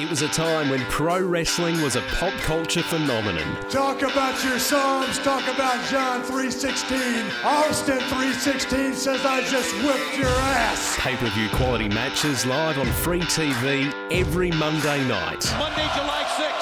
It was a time when pro wrestling was a pop culture phenomenon. Talk about your Psalms. Talk about John 3.16. Austin 3.16 says I just whipped your ass. Pay-per-view quality matches live on free TV every Monday night. Monday, July 6th,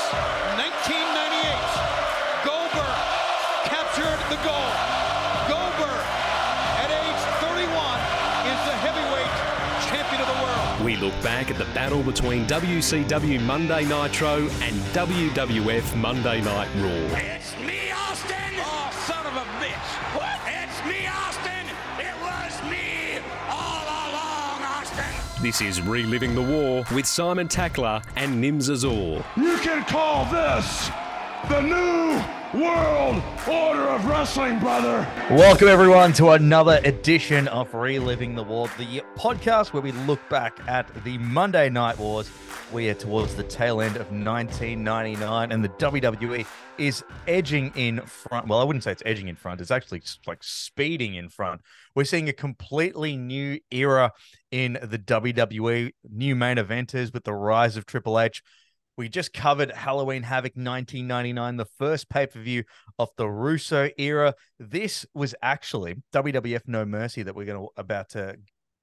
look back at the battle between WCW Monday Nitro and WWF Monday Night Raw. It's me, Austin! Oh, son of a bitch! What? It's me, Austin! It was me all along, Austin! This is Reliving the War with Simon Tackler and Nims Azor. You can call this the new world order of wrestling, brother. Welcome, everyone, to another edition of Reliving the War, the podcast where we look back at the Monday Night Wars. We are towards the tail end of 1999, and the WWE is edging in front. Well, I wouldn't say it's edging in front, it's actually like speeding in front. We're seeing a completely new era in the WWE, new main eventers with the rise of Triple H. We just covered Halloween Havoc 1999, the first pay per view of the Russo era. This was actually WWF No Mercy that we're going to about to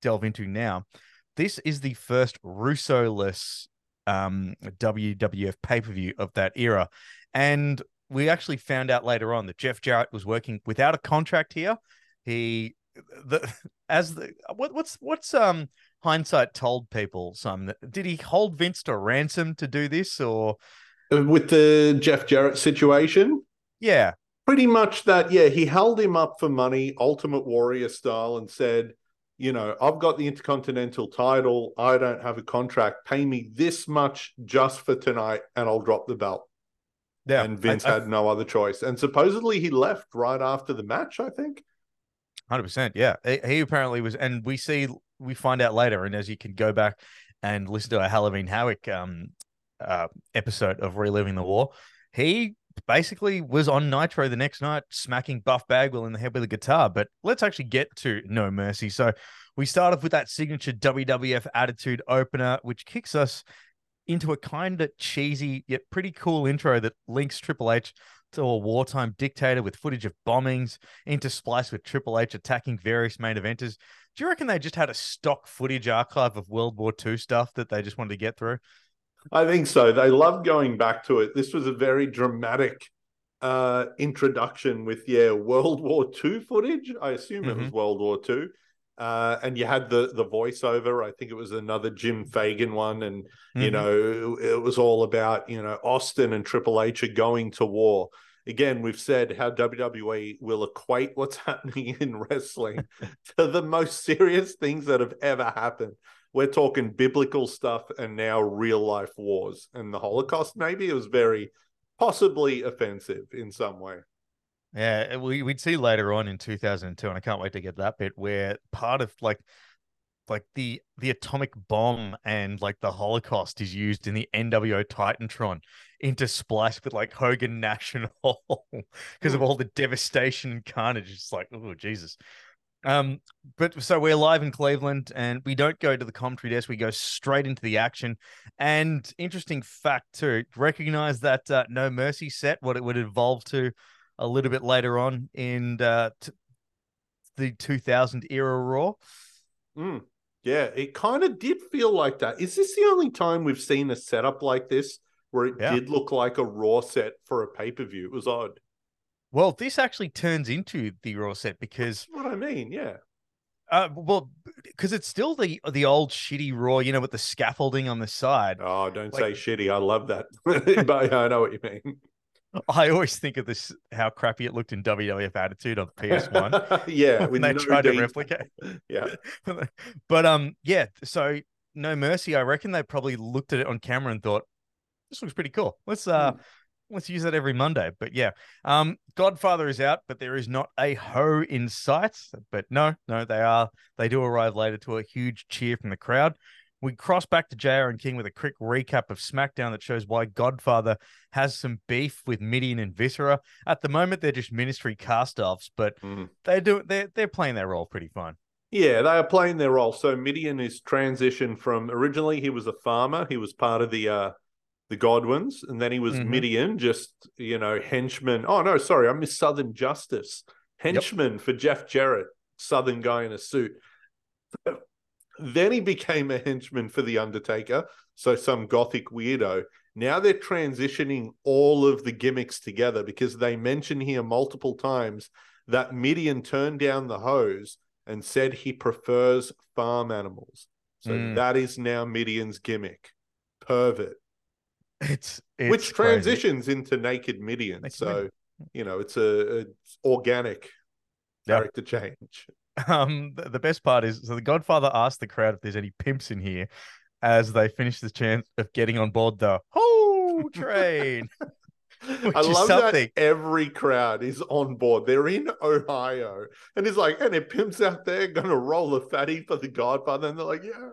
delve into now. This is the first Russo-less um, WWF pay per view of that era, and we actually found out later on that Jeff Jarrett was working without a contract here. He the as the what what's what's um hindsight told people some did he hold Vince to ransom to do this or Uh, with the Jeff Jarrett situation. yeah Pretty much that, yeah, he held him up for money, Ultimate Warrior style, and said, you know, I've got the Intercontinental title. I don't have a contract. Pay me this much just for tonight, and I'll drop the belt. yeah and Vince I- I- had no other choice. And supposedly he left right after the match, I think. Hundred percent, yeah. He apparently was, and we see, we find out later, and as you can go back and listen to our Halloween Havoc um uh, episode of reliving the war, he basically was on Nitro the next night, smacking Buff Bagwell in the head with a guitar. But let's actually get to No Mercy. So we start off with that signature WWF Attitude opener, which kicks us into a kind of cheesy yet pretty cool intro that links Triple H a wartime dictator with footage of bombings interspliced with Triple H attacking various main eventers. Do you reckon they just had a stock footage archive of World War II stuff that they just wanted to get through? I think so. They love going back to it. This was a very dramatic uh introduction with yeah World War II footage. I assume it was World War II. Uh, and you had the the voiceover. I think it was another Jim Fagan one, and you Mhm. know it was all about you know Austin and Triple H are going to war. Again, we've said how WWE will equate what's happening in wrestling to the most serious things that have ever happened. We're talking biblical stuff and now real life wars and the Holocaust. Maybe it was very possibly offensive in some way. Yeah, we we'd see later on in 2002, and I can't wait to get that bit where part of like like the the atomic bomb and like the Holocaust is used in the NWO Titantron interspliced with like Hogan National because of all the devastation and carnage. It's like, oh Jesus. Um, but so we're live in Cleveland and we don't go to the commentary desk, we go straight into the action. And interesting fact too, recognize that uh, No Mercy set, what it would evolve to a little bit later on in uh, t- the 2000 era Raw. Mm. Yeah, it kind of did feel like that. Is this the only time we've seen a setup like this where it Yeah. did look like a Raw set for a pay per view? It was odd. Well, this actually turns into the Raw set because, That's what I mean. Yeah. uh, well, because it's still the the old shitty Raw, you know, with the scaffolding on the side. Oh, don't Like- say shitty. I love that. but I know what you mean. I always think of this how crappy it looked in WWF Attitude on PS1 yeah. when they no tried to replicate. Yeah. but um, yeah. So No Mercy, I reckon they probably looked at it on camera and thought, "This looks pretty cool. Let's uh, let's use that every Monday." But yeah, um, Godfather is out, but there is not a hoe in sight. But no, no, they are. They do arrive later to a huge cheer from the crowd. We cross back to JR and King with a quick recap of SmackDown that shows why Godfather has some beef with Mideon and Viscera. At the moment, they're just ministry cast-offs, but Mm. they do they're they're playing their role pretty fine. Yeah, they are playing their role. So Mideon is transitioned from originally he was a farmer. He was part of the uh the Godwins, and then he was Mhm. Mideon, just you know, henchman. Oh no, sorry, I missed Southern Justice. Henchman for Jeff Jarrett, Southern guy in a suit. Then he became a henchman for The Undertaker, so some gothic weirdo. Now they're transitioning all of the gimmicks together because they mention here multiple times that Mideon turned down the hose and said he prefers farm animals. So Mm. that is now Mideon's gimmick. Pervert. It's, it's Which crazy. transitions into naked Mideon. Naked so, Mideon. you know, it's a, it's organic Yep. character change. Um, the, the best part is so the Godfather asked the crowd if there's any pimps in here as they finish the chance of getting on board the whole train. Which I love something. that every crowd is on board. They're in Ohio, and it's like, and it pimps out there gonna roll a fatty for the Godfather, and they're like, yeah,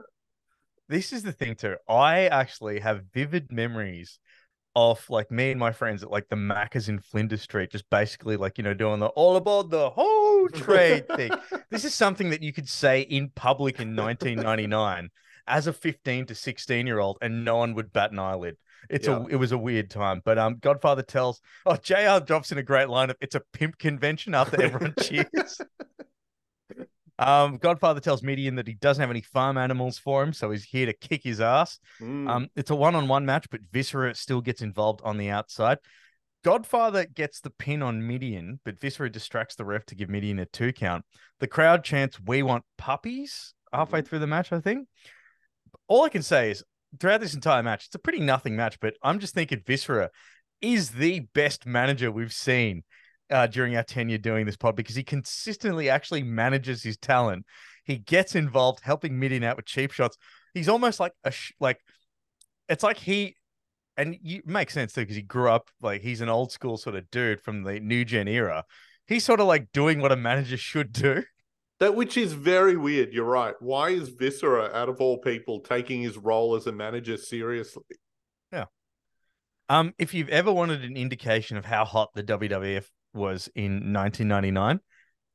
this is the thing too. I actually have vivid memories of like me and my friends at like the Macca's in Flinders Street, just basically like you know doing the all aboard the whole trade thing. This is something that you could say in public in 1999 as a 15 to 16 year old, and no one would bat an eyelid. It's Yeah. a it was a weird time, but um, Godfather tells oh Jr. drops in a great line of it's a pimp convention after everyone cheers. Um, Godfather tells Mideon that he doesn't have any farm animals for him, so he's here to kick his ass. Mm. Um, it's a one-on-one match, but Viscera still gets involved on the outside. Godfather gets the pin on Mideon, but Viscera distracts the ref to give Mideon a two count. The crowd chants, "We want puppies!" halfway through the match. I think. All I can say is, throughout this entire match, it's a pretty nothing match. But I'm just thinking, Viscera is the best manager we've seen uh, during our tenure doing this pod because he consistently actually manages his talent. He gets involved, helping Mideon out with cheap shots. He's almost like a sh- like it's like he and you makes sense too because he grew up like he's an old school sort of dude from the new gen era. He's sort of like doing what a manager should do. That which is very weird. You're right. Why is Viscera, out of all people, taking his role as a manager seriously? Yeah. Um, if you've ever wanted an indication of how hot the WWF was in 1999,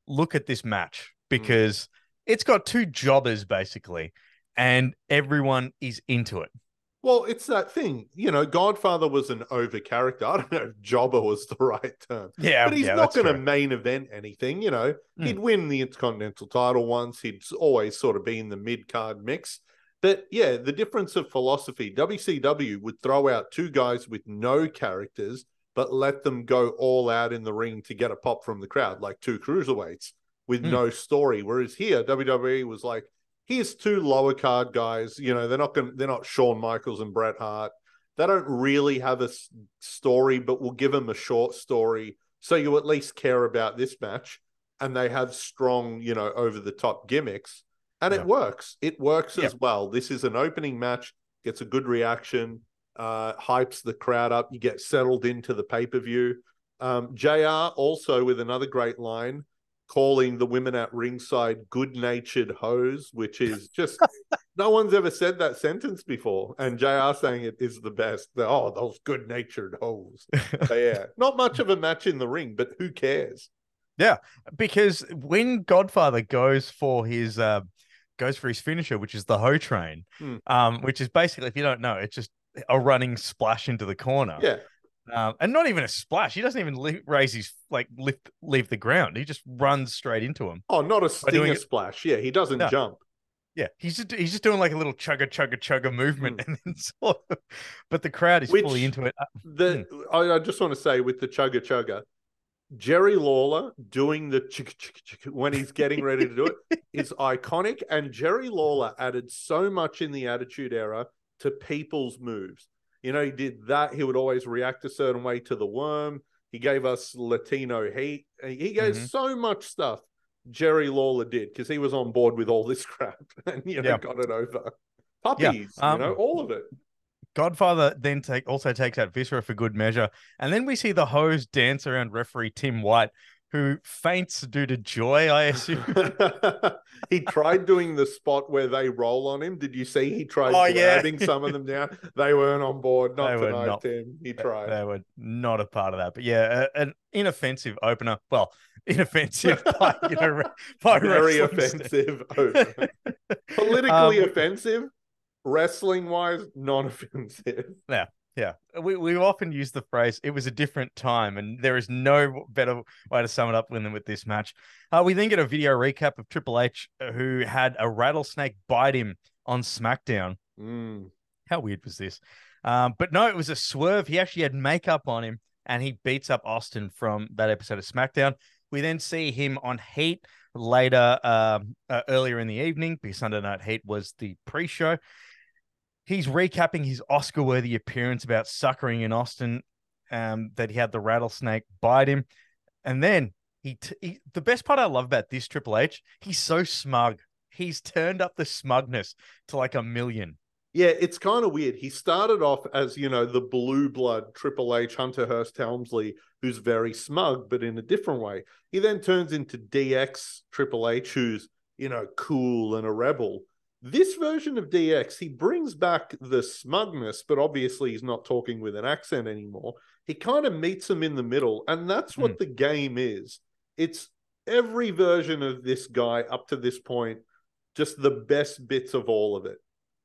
look at this match because it's got two jobbers basically, and everyone is into it. Well, it's that thing. You know, Godfather was an over character. I don't know if jobber was the right term. Yeah, but he's yeah, not going to main event anything. You know, Hmm. he'd win the Intercontinental title once. He'd always sort of be in the mid card mix. But yeah, the difference of philosophy WCW would throw out two guys with no characters, but let them go all out in the ring to get a pop from the crowd, like two cruiserweights with Hmm. no story. Whereas here, WWE was like, here's two lower card guys. You know, they're not going they're not Shawn Michaels and Bret Hart. They don't really have a s- story, but we'll give them a short story so you at least care about this match. And they have strong, you know, over the top gimmicks. And Yeah. it works. It works Yeah. as well. This is an opening match, gets a good reaction, uh, hypes the crowd up. You get settled into the pay per view. Um, JR also with another great line calling the women at ringside good natured hoes, which is just no one's ever said that sentence before. And JR saying it is the best. Oh, those good natured hoes. Yeah, not much of a match in the ring, but who cares? Yeah, because when Godfather goes for his uh, goes for his finisher, which is the hoe train, Hmm. um, which is basically if you don't know, it's just a running splash into the corner. Yeah. Um, and not even a splash. He doesn't even raise his like lift leave the ground. He just runs straight into him. Oh, not a stinger splash. Yeah, he doesn't No. jump. Yeah, he's just he's just doing like a little chugga chugga chugga movement, and then sort of, but the crowd is Hmm. Which- fully into it. Uh, The I, I just want to say with the chugga chugga, Jerry Lawler doing the chugga chugga chugga when he's getting ready to do it is iconic. And Jerry Lawler added so much in the Attitude Era to people's moves. You know, he did that. He would always react a certain way to the worm. He gave us Latino heat. He gave Mhm. so much stuff. Jerry Lawler did because he was on board with all this crap and you know Yeah. got it over. Puppies, um, you know, all of it. Godfather then take also takes out Viscera for good measure, and then we see the hose dance around referee Tim White, who faints due to joy. I assume. he tried doing the spot where they roll on him. Did you see? He tried Oh, yeah. grabbing some of them down. They weren't on board. Not They tonight, not. Tim. He tried. They were not a part of that, but yeah, a- an inoffensive opener. Well, inoffensive by you know by Very offensive. Politically Um, offensive. Wrestling wise, non offensive. Yeah, Yeah, we we often use the phrase "it was a different time," and there is no better way to sum it up than with this match. Uh, we then get a video recap of Triple H, uh, who had a rattlesnake bite him on SmackDown. Mm. How weird was this? Um, but no, it was a swerve. He actually had makeup on him, and he beats up Austin from that episode of SmackDown. We then see him on Heat later, um, uh, earlier in the evening, because Sunday Night Heat was the pre-show he's recapping his Oscar worthy appearance about suckering in Austin, um, that he had the rattlesnake bite him. And then he, t- he, the best part I love about this Triple H, he's so smug. He's turned up the smugness to like a million. Yeah, it's kind of weird. He started off as, you know, the blue blood Triple H, Hunter Hearst Helmsley, who's very smug, but in a different way. He then turns into DX Triple H, who's, you know, cool and a rebel. This version of DX, he brings back the smugness, but obviously he's not talking with an accent anymore. He kind of meets him in the middle, and that's what mm. the game is. It's every version of this guy up to this point, just the best bits of all of it.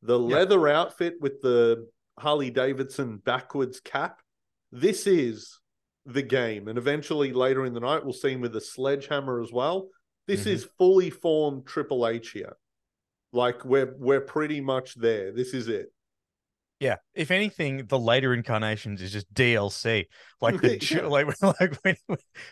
The yeah. leather outfit with the Harley Davidson backwards cap. This is the game. And eventually later in the night, we'll see him with a sledgehammer as well. This mm-hmm. is fully formed Triple H here. Like we're we're pretty much there. This is it. Yeah. If anything, the later incarnations is just DLC. Like the yeah. like like when,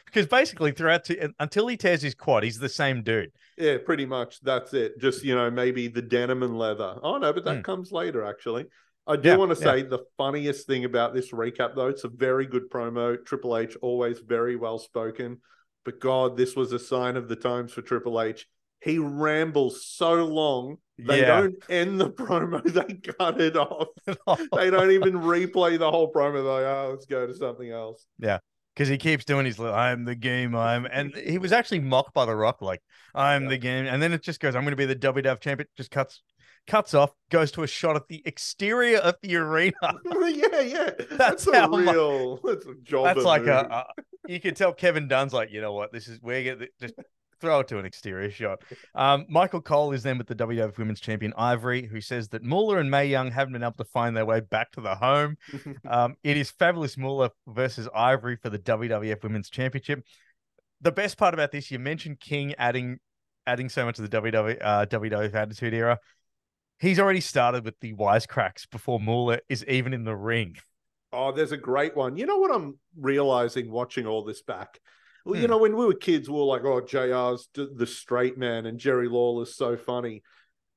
because basically throughout to, until he tears his quad, he's the same dude. Yeah, pretty much. That's it. Just you know maybe the denim and leather. Oh no, but that mm. comes later actually. I do yeah, want to say yeah. the funniest thing about this recap, though, it's a very good promo. Triple H always very well spoken, but God, this was a sign of the times for Triple H he rambles so long they yeah. don't end the promo they cut it off. They don't even replay the whole promo they're like oh let's go to something else. Yeah because he keeps doing his i'm the game i'm and he was actually mocked by the rock like i'm yeah. the game and then it just goes i'm going to be the wwf champion just cuts cuts off goes to a shot at the exterior of the arena. Yeah yeah. That's, that's a real much, that's a job that's like a, a, you can tell kevin dunn's like you know what? This is we're just throw it to an exterior shot. Um, Michael Cole is then with the WWF Women's Champion Ivory, who says that Moolah and Mae Young haven't been able to find their way back to the home. um, it is fabulous Moolah versus Ivory for the WWF Women's Championship. The best part about this, you mentioned King adding adding so much to the WW, uh, WWF Attitude Era. He's already started with the wisecracks before Moolah is even in the ring. Oh, there's a great one. You know what I'm realizing watching all this back? Well, you hmm. know, when we were kids, we were like, "Oh, JR's the straight man," and Jerry Lawler's so funny.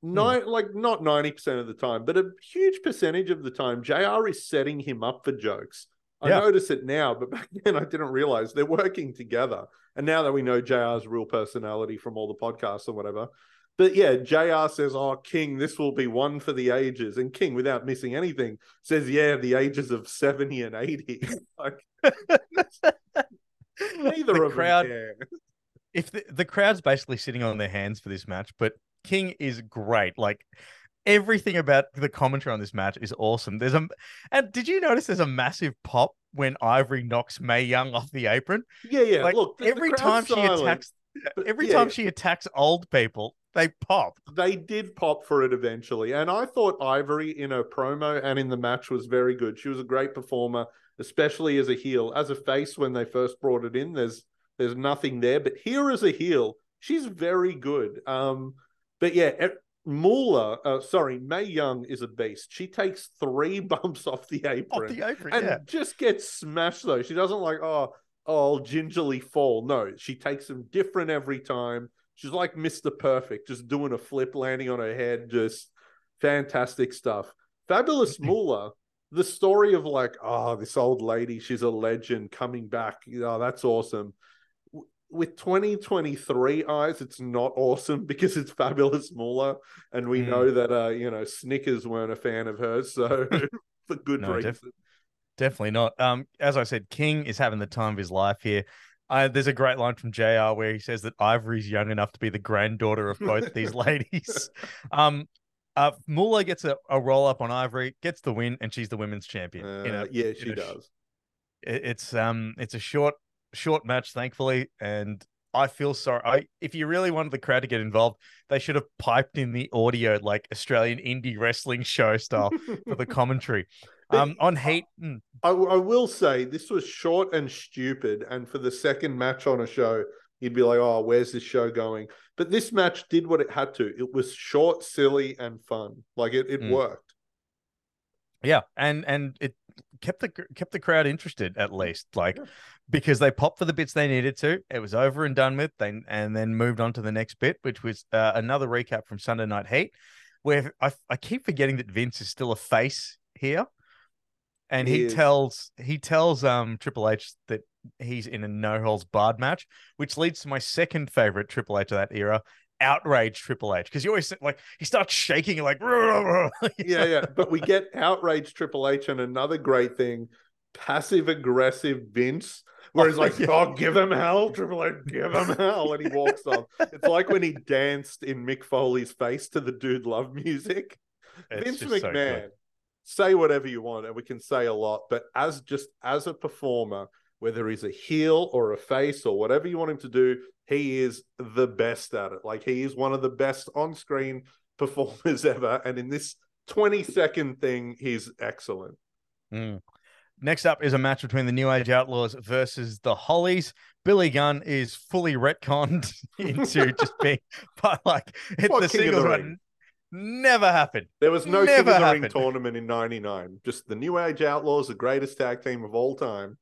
Hmm. like not ninety percent of the time, but a huge percentage of the time, JR is setting him up for jokes. I yeah. notice it now, but back then I didn't realize they're working together. And now that we know JR's real personality from all the podcasts or whatever, but yeah, JR says, Oh, King, this will be one for the ages. And King, without missing anything, says, Yeah, the ages of 70 and 80. like, Neither the of crowd, If the, the crowd's basically sitting on their hands for this match, but King is great. Like everything about the commentary on this match is awesome. There's a and did you notice there's a massive pop when Ivory knocks Mae Young off the apron? Yeah, yeah. Like, Look, the, every the time silent, she attacks every yeah, time she attacks old people, they pop. They did pop for it eventually. And I thought Ivory in her promo and in the match was very good. She was a great performer especially as a heel. As a face, when they first brought it in, there's there's nothing there. But here as a heel, she's very good. Um, but yeah, Moolah, uh, sorry, Mae Young is a beast. She takes three bumps off the apron, off the apron and yeah. just gets smashed though. She doesn't like, oh, oh, I'll gingerly fall. No, she takes them different every time. She's like Mr. Perfect, just doing a flip, landing on her head, just fantastic stuff. Fabulous Moolah the story of like, oh, this old lady, she's a legend coming back. Oh, that's awesome. With 2023 eyes, it's not awesome because it's fabulous Moolah, and we mm. know that uh, you know, Snickers weren't a fan of hers, so for good no, reason. Def- definitely not. Um, as I said, King is having the time of his life here. Uh, there's a great line from JR where he says that Ivory's young enough to be the granddaughter of both these ladies. Um, uh, Moolah gets a, a roll up on Ivory, gets the win, and she's the women's champion. Uh, yeah, she does. it's um, it's a short short match, thankfully, and I feel sorry. I if you really wanted the crowd to get involved, they should have piped in the audio like Australian indie wrestling show style for the commentary. Um, on Heat, I, I will say this was short and stupid, and for the second match on a show, you'd be like, "Oh, where's this show going?" But this match did what it had to. It was short, silly, and fun. Like it, it Mm. worked. yeah, and and it kept the kept the crowd interested at least, like Yeah. because they popped for the bits they needed to. It was over and done with. They and then moved on to the next bit, which was uh, another recap from Sunday Night Heat, where I I keep forgetting that Vince is still a face here, and He he, tells he tells um Triple H that he's in a no holds barred match, which leads to my second favorite Triple H of that era. Outrage Triple H because you always like he starts shaking like yeah, yeah. But we get outraged Triple H and another great thing, passive aggressive Vince, where he's Oh, like. "Oh, give him hell, Triple H, give him hell," and he walks off. It's like when he danced in Mick Foley's face to the "Dude Love" music. It's Vince just so. McMahon, say whatever you want, and we can say a lot, but as just as a performer, whether he's a heel or a face or whatever you want him to do, he is the best at it. Like he is one of the best on-screen performers ever, and in this 20-second thing, he's excellent. Mm. Next up is a match between the New Age Outlaws versus the Hollies. Billy Gunn is fully retconned into just being, but like it, What the King the singles Ring? run never happened. There was no Never King of the Ring tournament in '99. Just the New Age Outlaws, the greatest tag team of all time.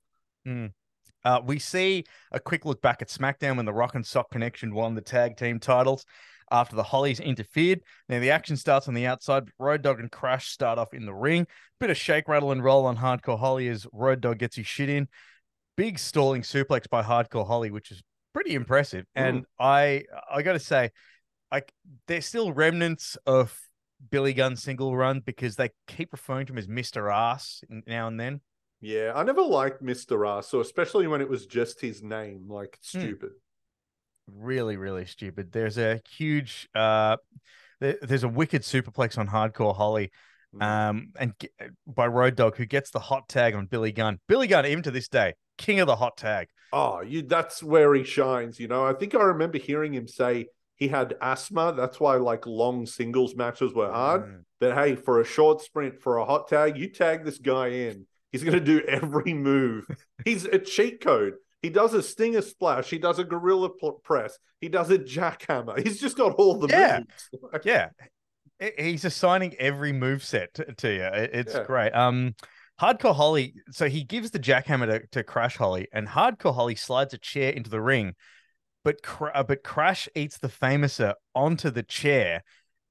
Uh, we see a quick look back at SmackDown when the Rock and Sock Connection won the tag team titles after the Hollies interfered. Now the action starts on the outside. but Road Dog and Crash start off in the ring. Bit of shake, rattle, and roll on Hardcore Holly as Road Dog gets his shit in. Big stalling suplex by Hardcore Holly, which is pretty impressive. And I, I got to say, like there's still remnants of Billy Gunn single run because they keep referring to him as Mister Ass now and then. Yeah, I never liked Mr. Ass, so especially when it was just his name, like Hmm. stupid. really really stupid there's a huge uh there, there's a wicked superplex on hardcore holly Mm. um and by road dog who gets the hot tag on billy gunn billy gunn even to this day king of the hot tag Oh, you that's where he shines, you know. I think I remember hearing him say he had asthma. That's why like long singles matches were hard. Mm. But hey, for a short sprint, for a hot tag, you tag this guy in. He's gonna do every move. He's a cheat code. He does a stinger splash. He does a gorilla press. He does a jackhammer. He's just got all the Yeah. moves. Like, yeah he's assigning every move set to, to you it's Yeah. great um hardcore holly so he gives the jackhammer to, to crash holly and hardcore holly slides a chair into the ring but uh, but crash eats the Fameasser onto the chair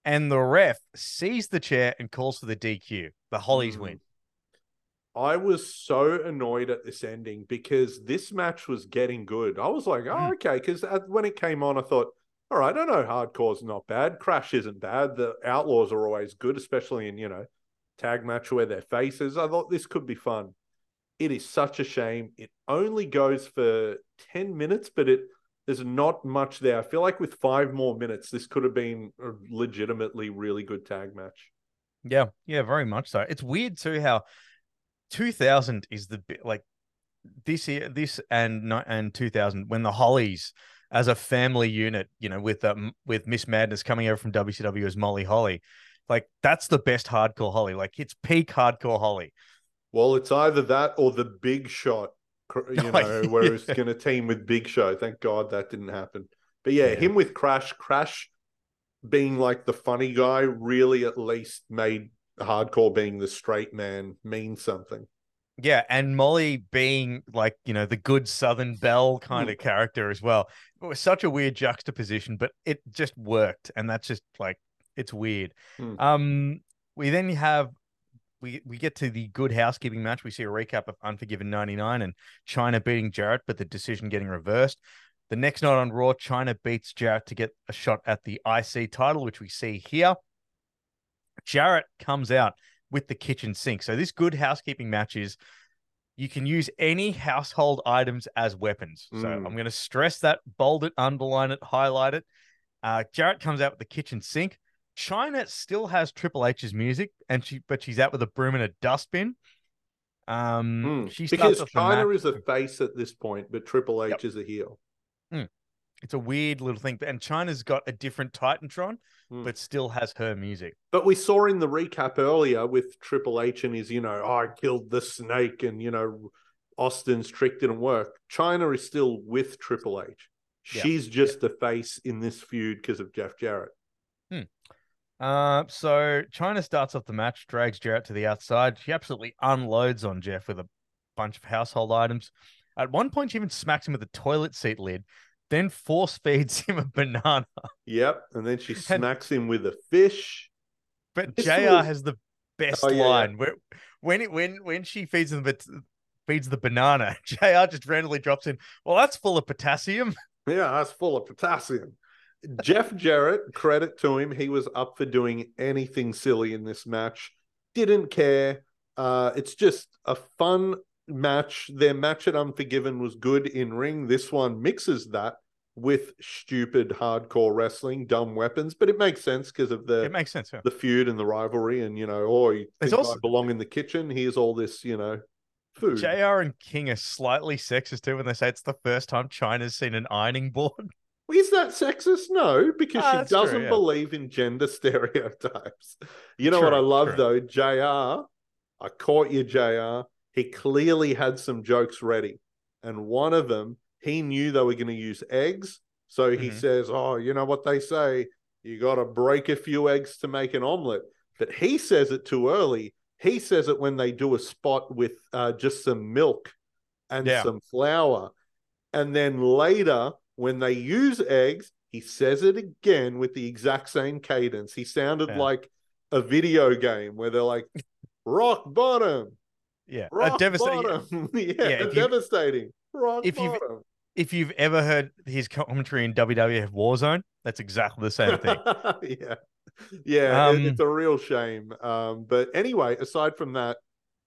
and the ref sees the chair and calls for the dq the hollies Mm. win I was so annoyed at this ending because this match was getting good. I was like, oh, okay. Because when it came on, I thought, all right, I don't know hardcore's not bad. Crash isn't bad. The Outlaws are always good, especially in, you know, tag match where they're faces. I thought this could be fun. It is such a shame. It only goes for 10 minutes, but it there's not much there. I feel like with five more minutes, this could have been a legitimately really good tag match. Yeah, yeah, very much so. It's weird too how 2000 is the bit like this year, this and and 2000 when the Hollies as a family unit, you know, with um with Miss Madness coming over from WCW as Molly Holly, like that's the best hardcore Holly. Like it's peak hardcore Holly. Well, it's either that or the big shot, you know, where yeah. it's going to team with Big Show. Thank God that didn't happen. But yeah, Yeah. him with Crash, Crash being like the funny guy really at least made hardcore being the straight man mean something. Yeah, and Molly being like, you know, the good Southern Belle kind Hmm. of character as well. It was such a weird juxtaposition, but it just worked. And that's just like it's weird. Hmm. Um, we then have we we get to the good housekeeping match. We see a recap of Unforgiven 99 and Chyna beating Jarrett, but the decision getting reversed. The next night on Raw, Chyna beats Jarrett to get a shot at the IC title, which we see here. Jarrett comes out with the kitchen sink. So this good housekeeping match is you can use any household items as weapons. So Mm. I'm going to stress that, bold it, underline it, highlight it. Uh, Jarrett comes out with the kitchen sink. Chyna still has Triple H's music, and she but she's out with a broom and a dustbin. Um, Hmm. she starts Because Chyna is a face at this point, but Triple H Yep. is a heel. It's a weird little thing. And Chyna's got a different Titantron, Hmm. but still has her music. But we saw in the recap earlier with Triple H and his, you know, oh, I killed the snake and, you know, Austin's trick didn't work. Chyna is still with Triple H. Yeah. She's just the face in this feud because of Jeff Jarrett. Hmm. Uh, so Chyna starts off the match, drags Jarrett to the outside. She absolutely unloads on Jeff with a bunch of household items. At one point, she even smacks him with a toilet seat lid, then force feeds him a banana. Yep. And then she smacks him with a fish. But This JR was- has the best Oh, yeah, yeah. line where when it when when she feeds him the feeds the banana, JR just randomly drops in, Well, that's full of potassium. Yeah, that's full of potassium. Jeff Jarrett, credit to him, he was up for doing anything silly in this match. Didn't care. Uh, it's just a fun match. Their match at Unforgiven was good in ring. This one mixes that with stupid hardcore wrestling, dumb weapons, but it makes sense because of the It makes sense. Yeah. the feud and the rivalry, and you know, oh, you think also- I belong in the kitchen? Here's all this, you know, food. JR and King are slightly sexist too when they say it's the first time Chyna's seen an ironing board. Is that sexist? No, because Ah, she doesn't yeah. believe in gender stereotypes. You know what I love true. though? JR, I caught you, JR. He clearly had some jokes ready. And one of them, he knew they were going to use eggs. So he Mhm. says, Oh, you know what they say? You got to break a few eggs to make an omelet. But he says it too early. He says it when they do a spot with uh, just some milk and Yeah. some flour. And then later, when they use eggs, he says it again with the exact same cadence. He sounded Yeah. like a video game where they're like, rock bottom, Yeah, a devastating. bottom. yeah, you- devastating. Rock if bottom. If you've ever heard his commentary in WWF Warzone, that's exactly the same thing. yeah. Yeah, it- Um, it's a real shame. Um, but anyway, aside from that,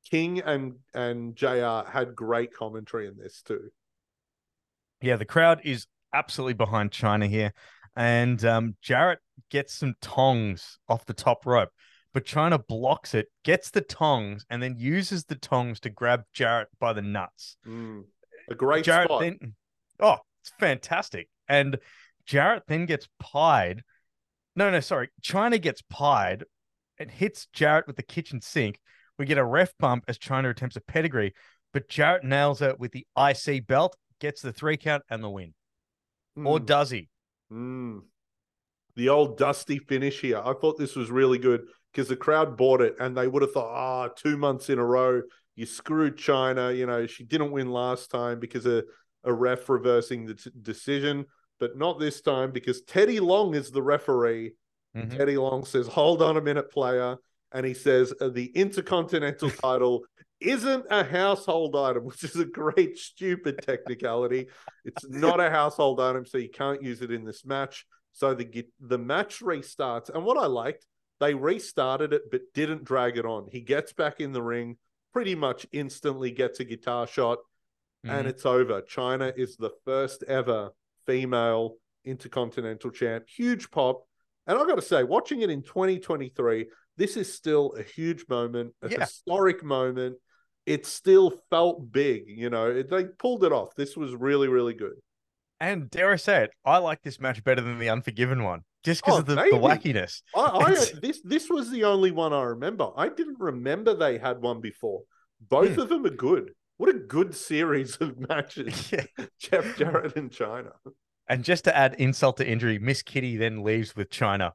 King and and JR had great commentary in this too. yeah, the crowd is absolutely behind Chyna here, and um, Jarrett gets some tongs off the top rope, but Chyna blocks it, gets the tongs, and then uses the tongs to grab Jarrett by the nuts. Mm. A great Jarrett spot. then, oh, it's fantastic, and Jarrett then gets pied. No, no, sorry, Chyna gets pied. It hits Jarrett with the kitchen sink. We get a ref bump as Chyna attempts a pedigree, but Jarrett nails it with the IC belt, gets the three count and the win. Or Mm. does he? Mm. The old dusty finish here. I thought this was really good because the crowd bought it and they would have thought, ah, two months in a row, you screwed Chyna. You know, she didn't win last time because of a ref reversing the t- decision, but not this time because Teddy Long is the referee. Mhm. Teddy Long says, hold on a minute, player. And he says, uh, the Intercontinental title isn't a household item, which is a great, stupid technicality. It's not a household item, so you can't use it in this match. So the the match restarts, and what I liked, they restarted it but didn't drag it on. He gets back in the ring, pretty much instantly gets a guitar shot, and Mhm. it's over. Chyna is the first ever female intercontinental champ. Huge pop, and I've got to say, watching it in 2023, this is still a huge moment, a Yeah. historic moment. It still felt big, you know. It, they pulled it off. This was really, really good. And dare I say it, I like this match better than the Unforgiven one, just because Oh, of the, the wackiness. I, I this this was the only one I remember. I didn't remember they had one before. Both Hmm. of them are good. What a good series of matches. Yeah. Jeff Jarrett and Chyna. And just to add insult to injury, Miss Kitty then leaves with Chyna.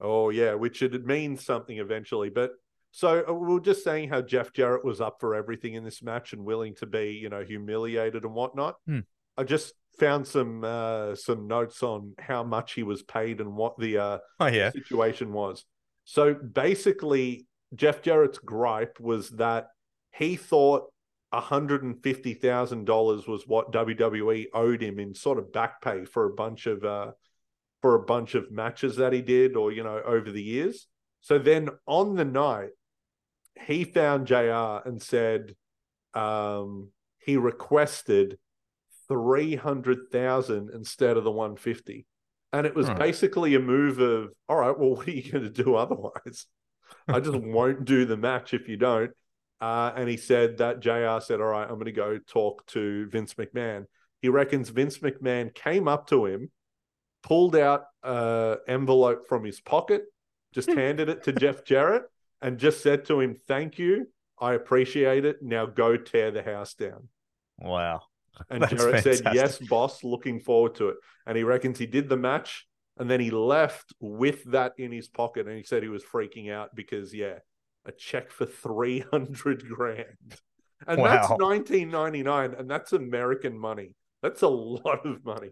Oh yeah, which it means something eventually. But so uh, we are just saying how Jeff Jarrett was up for everything in this match and willing to be, you know, humiliated and whatnot. Hmm. I just found some uh, some notes on how much he was paid and what the uh, Oh yeah, situation was. So basically, Jeff Jarrett's gripe was that he thought $150,000 was what WWE owed him in sort of back pay for a bunch of uh for a bunch of matches that he did or you know over the years. So then on the night he found JR and said um he requested 300,000 instead of the 150. And it was Right. basically a move of, all right, well, what are you going to do otherwise? I just won't do the match if you don't. Uh, and he said that JR said, all right, I'm going to go talk to Vince McMahon. He reckons Vince McMahon came up to him, pulled out an envelope from his pocket, just handed it to Jeff Jarrett, and just said to him, "Thank you, I appreciate it. Now go tear the house down." Wow. And That's Jarrett said, "Yes, boss. Looking forward to it." And he reckons he did the match, and then he left with that in his pocket, and he said he was freaking out because, yeah, a check for three hundred grand, and that's nineteen ninety nine, and that's American money. That's a lot of money.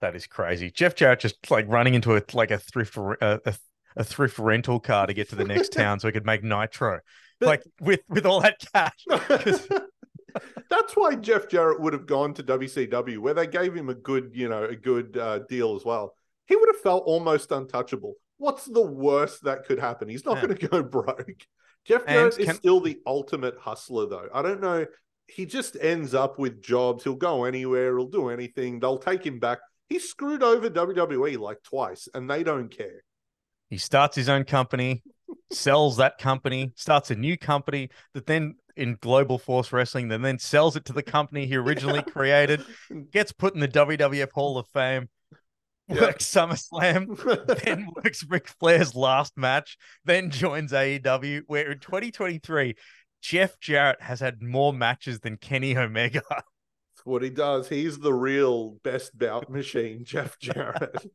That is crazy. Jeff Jarrett just like running into a like a thrift a, a, a thrift rental car to get to the next town so he could make nitro. But- like with with all that cash. That's why Jeff Jarrett would have gone to WCW, where they gave him a good, you know, a good uh, deal as well. He would have felt almost untouchable. What's the worst that could happen? He's not Yeah. going to go broke. Jeff And Jarrett is still the ultimate hustler, though. I don't know. He just ends up with jobs. He'll go anywhere. He'll do anything. They'll take him back. He screwed over WWE like twice, and they don't care. He starts his own company, sells that company, starts a new company that then in Global Force Wrestling, that then sells it to the company he originally created, gets put in the WWF Hall of Fame, Yeah. works SummerSlam, then works Ric Flair's last match, then joins AEW, where in 2023, Jeff Jarrett has had more matches than Kenny Omega. That's what he does. He's the real best bout machine, Jeff Jarrett.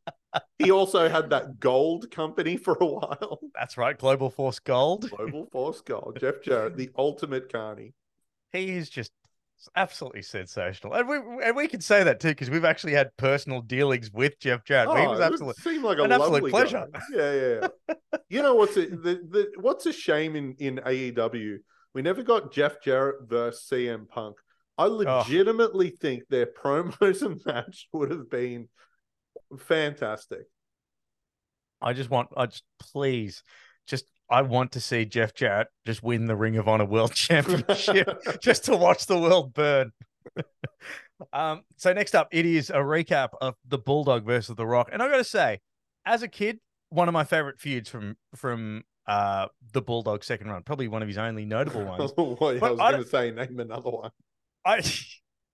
he also had that gold company for a while. That's right, Global Force Gold. Global Force Gold. Jeff Jarrett, the ultimate carney. He is just absolutely sensational, and we and we can say that too because we've actually had personal dealings with Jeff Jarrett. he Oh, was it absolutely seemed like a an absolute pleasure. guy. Yeah, yeah. yeah. you know what's a, the, the what's a shame in in AEW? We never got Jeff Jarrett versus CM Punk. I oh. legitimately think their promos and match would have been fantastic. I just want, I just please, just I want to see Jeff Jarrett just win the Ring of Honor World Championship just to watch the world burn. um, so next up, it is a recap of the Bulldog versus the Rock, and I got to say, as a kid, one of my favorite feuds from from uh the Bulldog second run, probably one of his only notable ones. Well, I But was going to say name another one. I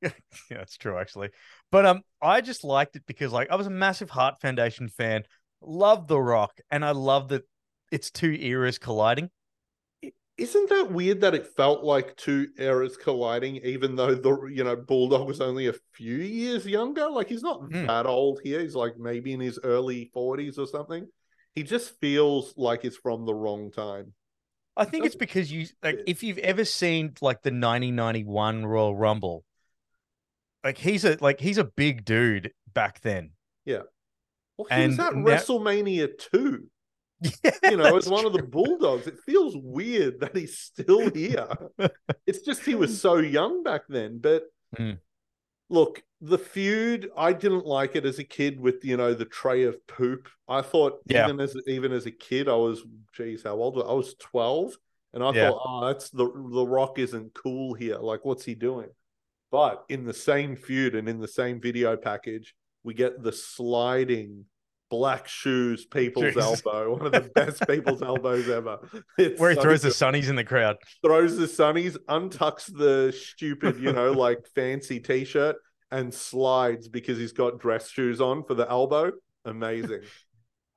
yeah, that's true actually. But um I just liked it because like I was a massive Heart Foundation fan, loved The Rock, and I love that it's two eras colliding. Isn't that weird that it felt like two eras colliding, even though the you know Bulldog was only a few years younger? Like he's not Hmm. that old here. He's like maybe in his early forties or something. He just feels like it's from the wrong time. I think it's because you like if you've ever seen like the 1991 Royal Rumble, like he's a like he's a big dude back then. Yeah. Well, he was And at now- WrestleMania two. Yeah, You know, as one of the Bulldogs. It feels weird that he's still here. it's just he was so young back then. But Hmm. look, the feud, I didn't like it as a kid with you know the tray of poop. I thought Yeah. even as even as a kid, I was geez, how old? was I was twelve, and I Yeah. thought, oh, that's the the Rock isn't cool here. Like, what's he doing? But in the same feud and in the same video package, we get the sliding black shoes people's Jesus. elbow, one of the best people's elbows ever. It's where he so throws the sunnies in the crowd. throws the sunnies, untucks the stupid, you know, like fancy t-shirt and slides because he's got dress shoes on for the elbow. Amazing.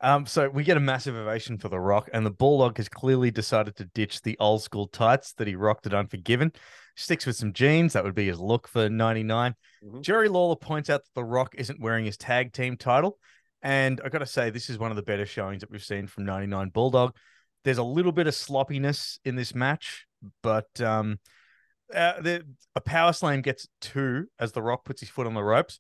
Um, so we get a massive ovation for The Rock, and the Bulldog has clearly decided to ditch the old school tights that he rocked at Unforgiven. Sticks with some jeans. That would be his look for 99. Mhm. Jerry Lawler points out that The Rock isn't wearing his tag team title. And I got to say, this is one of the better showings that we've seen from 99 Bulldog. There's a little bit of sloppiness in this match, but um, uh, the, a power slam gets two as The Rock puts his foot on the ropes.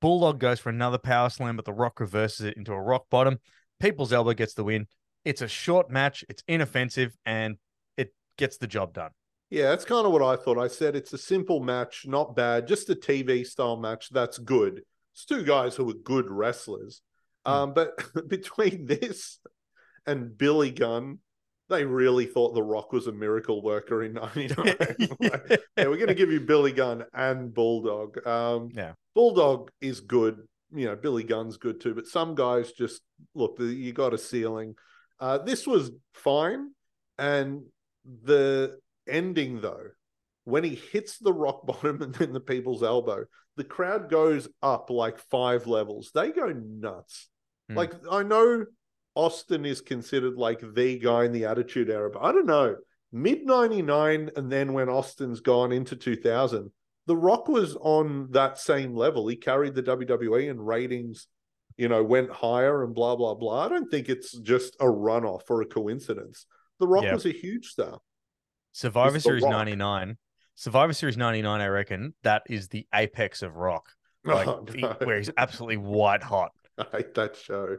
Bulldog goes for another power slam, but The Rock reverses it into a rock bottom. People's elbow gets the win. It's a short match, it's inoffensive, and it gets the job done. Yeah, that's kind of what I thought. I said it's a simple match, not bad, just a TV style match that's good. It's two guys who are good wrestlers. Um, but between this and Billy Gunn, they really thought The Rock was a miracle worker in 99. Like, yeah, we're going to give you Billy Gunn and Bulldog. Um, Yeah. Bulldog is good. You know, Billy Gunn's good too, but some guys just look. You got a ceiling. Uh, this was fine, and the ending though when he hits the rock bottom and then the people's elbow, the crowd goes up like five levels. They go nuts. Hmm. Like I know Austin is considered like the guy in the Attitude Era, but I don't know. Mid '99 and then when Austin's gone into 2000, The Rock was on that same level. He carried the WWE and ratings, you know, went higher and blah blah blah. I don't think it's just a runoff or a coincidence. The Rock Yeah. was a huge star. Survivor Series Rock. 99. Survivor Series 99, I reckon, that is the apex of rock. Like, Oh, he- where he's absolutely white hot. I hate that show.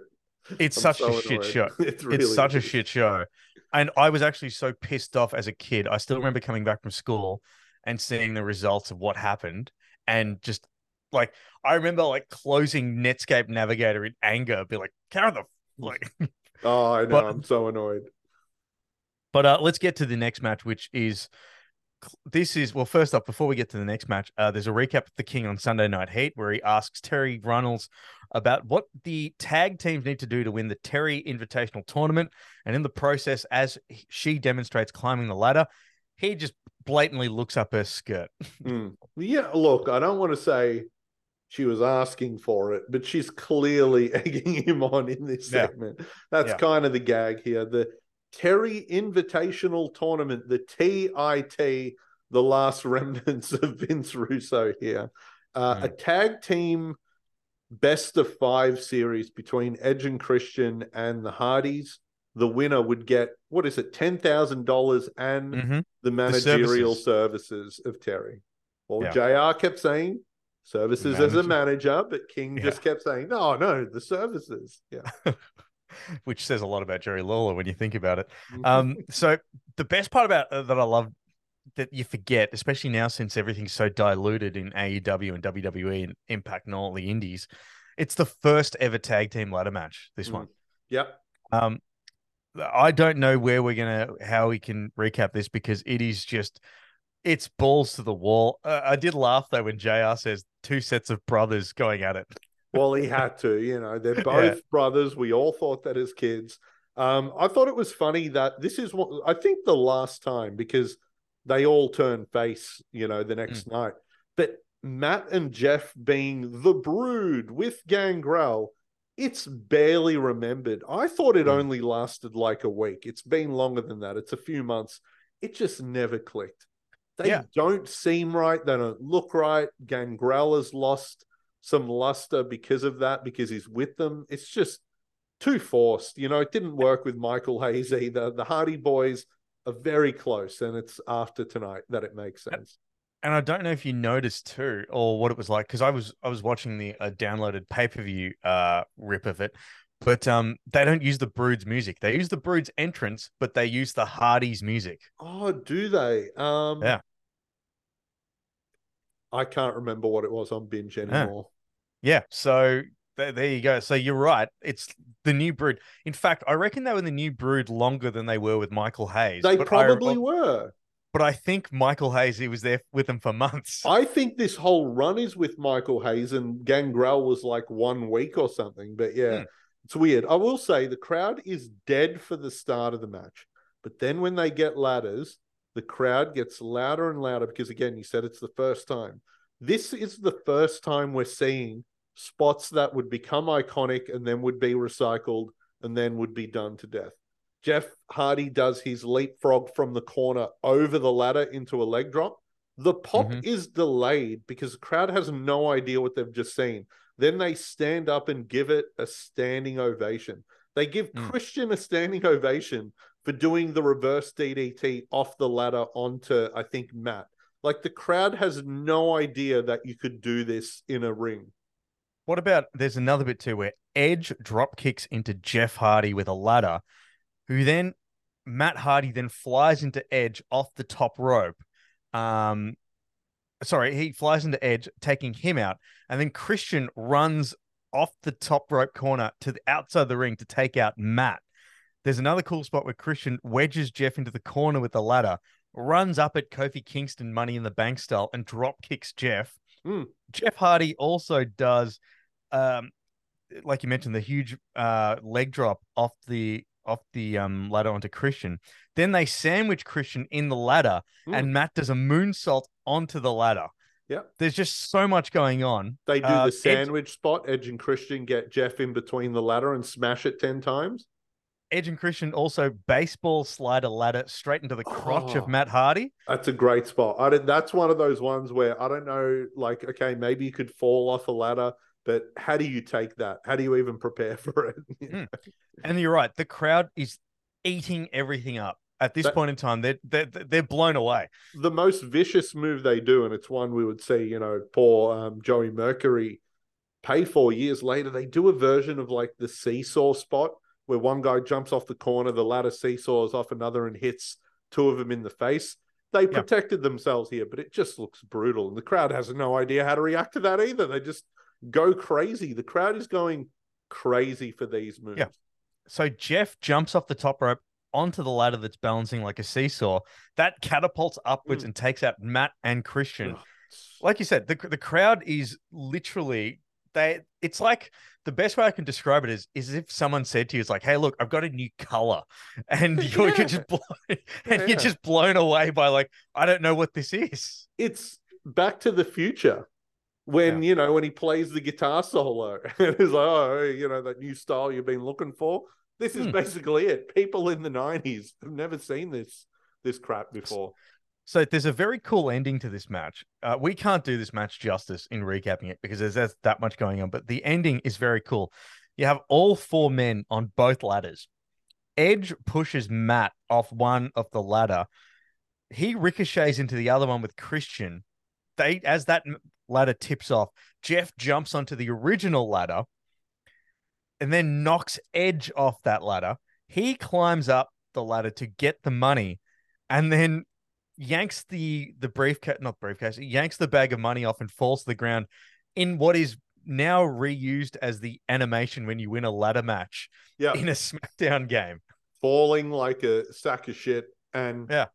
It's I'm such so a shit show. It really it's such a shit show. And I was actually so pissed off as a kid. I still remember coming back from school and seeing the results of what happened and just like I remember like closing Netscape Navigator in anger, be like, how the like Oh, I know. But- I'm so annoyed. But uh, let's get to the next match, which is this is well. First up, before we get to the next match, uh, there's a recap of the King on Sunday Night Heat where he asks Terri Runnels about what the tag teams need to do to win the Terri Invitational Tournament, and in the process, as she demonstrates climbing the ladder, he just blatantly looks up her skirt. Mm. Yeah, look, I don't want to say she was asking for it, but she's clearly egging him on in this Yeah. segment. That's Yeah. kind of the gag here. The Terri Invitational Tournament, the TIT, the last remnants of Vince Russo here. Uh, A tag team best of five series between Edge and Christian and the Hardys. The winner would get what is it, ten thousand dollars and Mhm. the managerial services. services. of Terri. Well, Yeah. JR kept saying services as a Manager. manager, but King Yeah. just kept saying, no, no, the services. Yeah. Which says a lot about Jerry Lawler when you think about it. Mm-hmm. Um, so the best part about uh, that I love that you forget, especially now since everything's so diluted in AEW and WWE and Impact and all the indies, it's the first ever tag team ladder match. This Mm. one. yep. Um, I don't know where we're gonna how we can recap this because it is just it's balls to the wall. Uh, I did laugh though when Jr. says two sets of brothers going at it. Well, he had to, you know, they're Yeah. both brothers. We all thought that as kids. Um, I thought it was funny that this is what I think the last time because they all turn face, you know, the next Mm. night. But Matt and Jeff being the brood with Gangrel, it's barely remembered. I thought it Mm. only lasted like a week. It's been longer than that. It's a few months. It just never clicked. They Yeah. don't seem right. They don't look right. Gangrel has lost some luster because of that, because he's with them. It's just too forced. You know, it didn't work with Michael Hayes either. The Hardy Boys are very close, and it's after tonight that it makes sense. And I don't know if you noticed too, or what it was like, because I was I was watching the uh, downloaded pay per view uh, rip of it, but um, they don't use the Brood's music. They use the Brood's entrance, but they use the Hardys music. Oh, do they? Um, Yeah. I can't remember what it was on binge anymore. Yeah, so th- there you go. So you're right. It's the new Brood. In fact, I reckon they were in the new Brood longer than they were with Michael Hayes. They probably I, were. But I think Michael Hayes, he was there with them for months. I think this whole run is with Michael Hayes and Gangrel was like one week or something. But yeah, Hmm. it's weird. I will say the crowd is dead for the start of the match. But then when they get ladders, the crowd gets louder and louder because, again, you said it's the first time. This is the first time we're seeing spots that would become iconic and then would be recycled and then would be done to death. Jeff Hardy does his leapfrog from the corner over the ladder into a leg drop. The pop Mhm. is delayed because the crowd has no idea what they've just seen. Then they stand up and give it a standing ovation. They give Mm. Christian a standing ovation for doing the reverse DDT off the ladder onto, I think, Matt. Like the crowd has no idea that you could do this in a ring. What about there's another bit too where Edge drop kicks into Jeff Hardy with a ladder, who then Matt Hardy then flies into Edge off the top rope. Um sorry, he flies into Edge, taking him out, and then Christian runs off the top rope corner to the outside of the ring to take out Matt. There's another cool spot where Christian wedges Jeff into the corner with the ladder, runs up at Kofi Kingston money in the bank style, and drop kicks Jeff. Hmm. Jeff Hardy also does um like you mentioned, the huge uh leg drop off the off the um, ladder onto Christian. Then they sandwich Christian in the ladder, Mm. and Matt does a moonsault onto the ladder. Yeah. There's just so much going on. They do Uh, the Edge- sandwich spot. Edge and Christian get Jeff in between the ladder and smash it 10 times. Edge and Christian also baseball slide a ladder straight into the crotch Oh. of Matt Hardy. That's a great spot. I did, that's one of those ones where I don't know, like, okay, maybe you could fall off a ladder, but how do you take that? How do you even prepare for it? Hmm. And you're right, the crowd is eating everything up. At this That- point in time, they're, they're they're blown away. the most vicious move they do, and it's one we would see, you know, poor um, Joey Mercury pay for years later. They do a version of like the seesaw spot where one guy jumps off the corner, the ladder seesaws off another and hits two of them in the face. They protected themselves here, but it just looks brutal. And the crowd has no idea how to react to that either. They just go crazy. The crowd is going crazy for these moves. Yeah. So Jeff jumps off the top rope onto the ladder that's balancing like a seesaw. That catapults upwards Mm. and takes out Matt and Christian. Like you said, the the crowd is literally they. It's like the best way I can describe it is is if someone said to you, "It's like, hey, look, I've got a new color," and you're Yeah. just blown, and Yeah, you're just blown away by like, I don't know what this is. it's Back to the Future when you know when he plays the guitar solo and it's like oh you know that new style you've been looking for. This is Hmm. basically it. People in the nineties have never seen this this crap before. So there's a very cool ending to this match. Uh, we can't do this match justice in recapping it because there's, there's that much going on, but the ending is very cool. You have all four men on both ladders. Edge pushes Matt off one of the ladder. He ricochets into the other one with Christian. They, as that ladder tips off, Jeff jumps onto the original ladder and then knocks Edge off that ladder. He climbs up the ladder to get the money and then yanks the the briefcase not briefcase yanks the bag of money off and falls to the ground in what is now reused as the animation when you win a ladder match Yeah, in a smackdown game falling like a sack of shit and Yeah.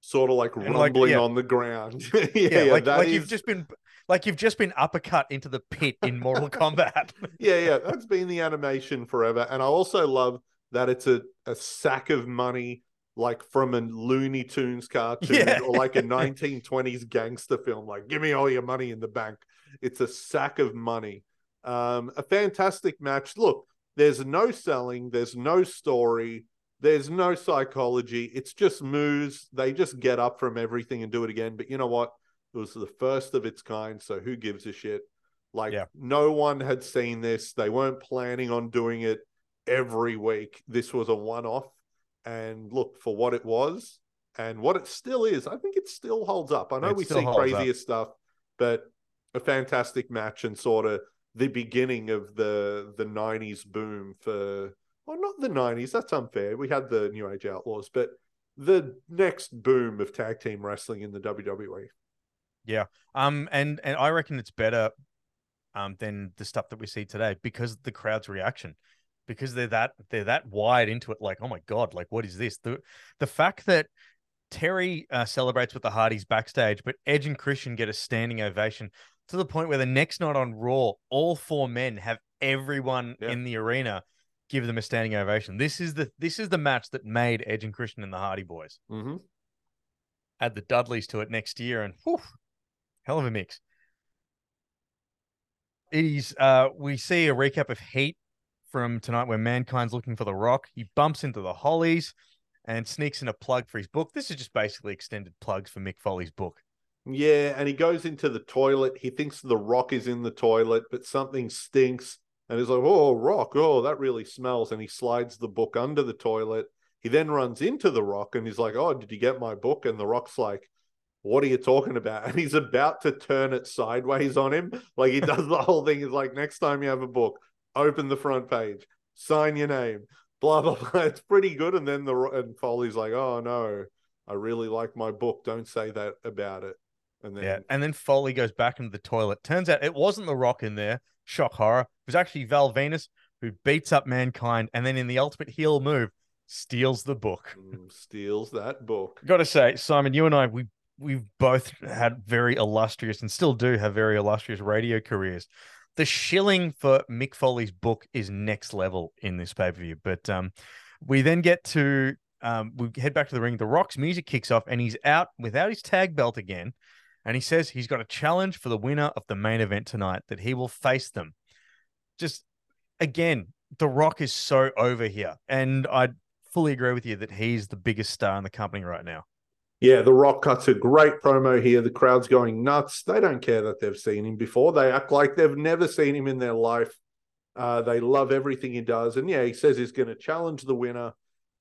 sort of like And, like, rumbling yeah. on the ground. yeah, yeah, yeah, like, that like is- you've just been like you've just been uppercut into the pit in mortal kombat yeah, yeah, that's been the animation forever. And I also love that it's a, a sack of money like from a Looney Tunes cartoon Yeah. or like a 1920s gangster film. Like, give me all your money in the bank. It's a sack of money. Um, a fantastic match. Look, there's no selling, there's no story, there's no psychology. It's just moves. They just get up from everything and do it again. But you know what? It was the first of its kind. So who gives a shit? Like, Yeah. no one had seen this. They weren't planning on doing it every week. This was a one off. And look, for what it was and what it still is, I think it still holds up. I know It we see holds up. crazier stuff, but a fantastic match and sort of the beginning of the the 90s boom for well not the 90s that's unfair we had the new age outlaws but the next boom of tag team wrestling in the WWE. Yeah. um and and i reckon it's better um than the stuff that we see today because of the crowd's reaction because they're that they're that wide into it like oh my god like what is this the the fact that terri uh, celebrates with the hardys backstage but edge and christian get a standing ovation to the point where the next night on raw all four men have everyone Yeah. in the arena give them a standing ovation this is the this is the match that made edge and christian and the hardy boys mm-hmm. add the dudleys to it next year and whew, hell of a mix it is uh we see a recap of heat from tonight where mankind's looking for the rock. He bumps into the hollys and sneaks in a plug for his book. This is just basically extended plugs for mick foley's book. Yeah and he goes into the toilet. He thinks the rock is in the toilet but something stinks. And he's like oh rock. Oh that really smells. And he slides the book under the toilet. He then runs into the rock and he's like oh did you get my book? And the rock's like what are you talking about? And he's about to turn it sideways on him. Like he does the whole thing. He's like, next time you have a book, open the front page, sign your name, blah, blah, blah. It's pretty good. And then the and Foley's like, oh no, I really like my book. Don't say that about it. And then yeah and then foley goes back into the toilet turns out it wasn't the rock in there shock horror it was actually val venis who beats up mankind and then in the ultimate heel move steals the book mm, steals that book. Got to say, Simon, you and I, we we've both had very illustrious and still do have very illustrious radio careers. The shilling for Mick Foley's book is next level in this pay per view. But um, we then get to um, we head back to the ring. The Rock's music kicks off, and he's out without his tag belt again. And he says he's got a challenge for the winner of the main event tonight that he will face them. Just again, The Rock is so over here, and I fully agree with you that he's the biggest star in the company right now. Yeah, The Rock cuts a great promo here. The crowd's going nuts. They don't care that they've seen him before. They act like they've never seen him in their life. Uh, they love everything he does. And yeah, he says he's going to challenge the winner.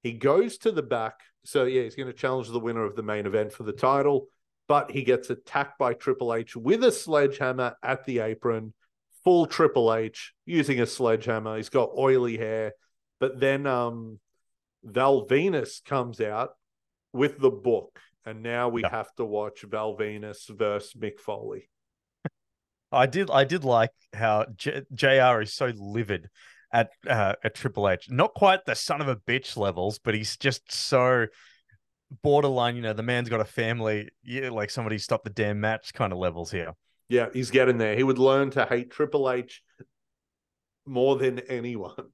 He goes to the back. So yeah, he's going to challenge the winner of the main event for the title. But he gets attacked by Triple H with a sledgehammer at the apron. Full Triple H using a sledgehammer. He's got oily hair. But then um, Val Venis comes out with the book and now we have to watch Val Venis versus Mick Foley. I did I did like how J- JR is so livid at uh, at Triple H. Not quite the son of a bitch levels, but he's just so borderline. You know, the man's got a family. Yeah, like somebody stopped the damn match kind of levels here. Yeah, he's getting there. He would learn to hate Triple H more than anyone.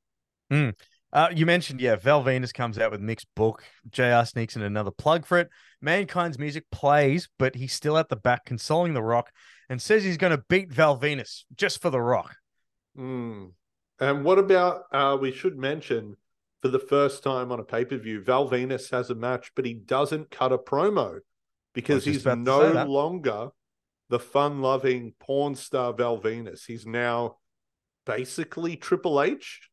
Uh, you mentioned, yeah, Val Venis comes out with Mick's book. JR sneaks in another plug for it. Mankind's music plays, but he's still at the back consoling The Rock and says he's going to beat Val Venis just for The Rock. Mm. And what about uh we should mention for the first time on a pay-per-view, Val Venis has a match, but he doesn't cut a promo because he's about to say no longer the fun-loving porn star Val Venis. He's now basically Triple H.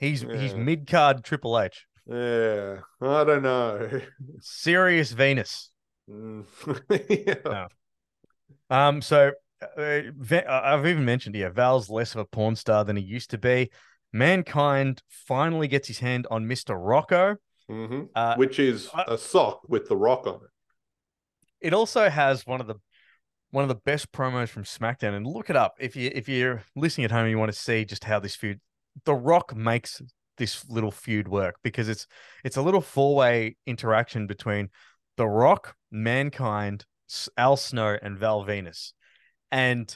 He's he's mid card Triple H. Yeah, I don't know. Serious Venis. Mm. No. Um, so uh, uh, I've even mentioned here, Val's less of a porn star than he used to be. Mankind finally gets his hand on Mr. Rocko. hmm Uh, Which is I- a sock with the rock on it. it also has one of the one of the best promos from SmackDown. And look it up if you if you're listening at home and you want to see just how this feud, The Rock makes this little feud work because it's it's a little four way interaction between The Rock, Mankind, Al Snow, and Val Venis. And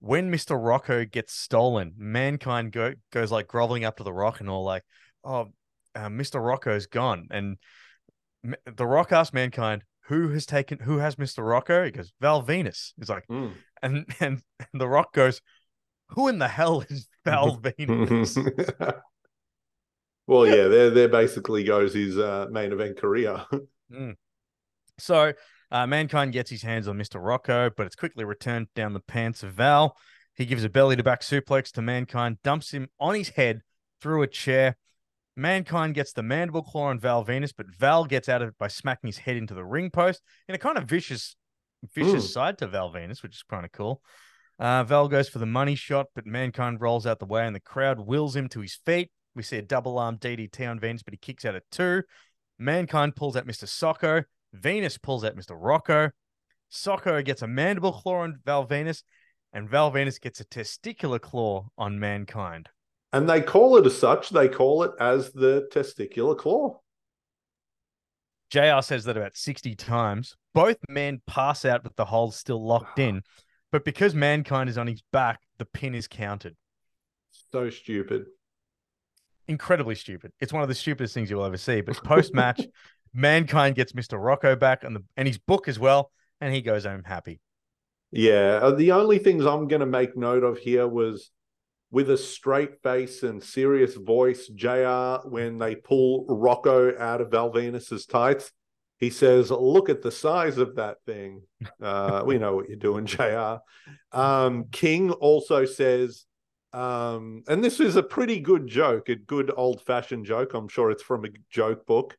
when Mr. Rocko gets stolen, Mankind go, goes like groveling up to The Rock and all like, "Oh, uh, Mr. Rocko's gone." And M- The Rock asks Mankind, "Who has taken? Who has Mr. Rocko?" He goes, "Val Venis." He's like, Mm. and and The Rock goes, "Who in the hell is Val Venis?" well, yeah, there there basically goes his uh, main event career. So uh, Mankind gets his hands on Mr. Rocko, but it's quickly returned down the pants of Val. He gives a belly to back suplex to Mankind, dumps him on his head through a chair. Mankind gets the mandible claw on Val Venis, but Val gets out of it by smacking his head into the ring post in a kind of vicious, vicious Mm. side to Val Venis, which is kind of cool. Uh, Val goes for the money shot, but Mankind rolls out the way and the crowd wills him to his feet. We see a double arm DDT on Venis, but he kicks out at two. Mankind pulls out Mr. Socko. Venis pulls out Mr. Rocko. Socko gets a mandible claw on Val Venis, and Val Venis gets a testicular claw on Mankind. and they call it as such. They call it as the testicular claw. JR says that about 60 times. Both men pass out with the hold still locked in, but because Mankind is on his back, the pin is counted. So stupid. Incredibly stupid. It's one of the stupidest things you'll ever see. But post match, Mankind gets Mr. Rocko back and the and his book as well, and he goes home happy. Yeah, uh, the only things I'm going to make note of here was with a straight face and serious voice, JR, when they pull Rocko out of Val Venis's tights, he says, Look at the size of that thing. Uh, we know what you're doing, JR. Um, King also says, um, and this is a pretty good joke, a good old fashioned joke. I'm sure it's from a joke book.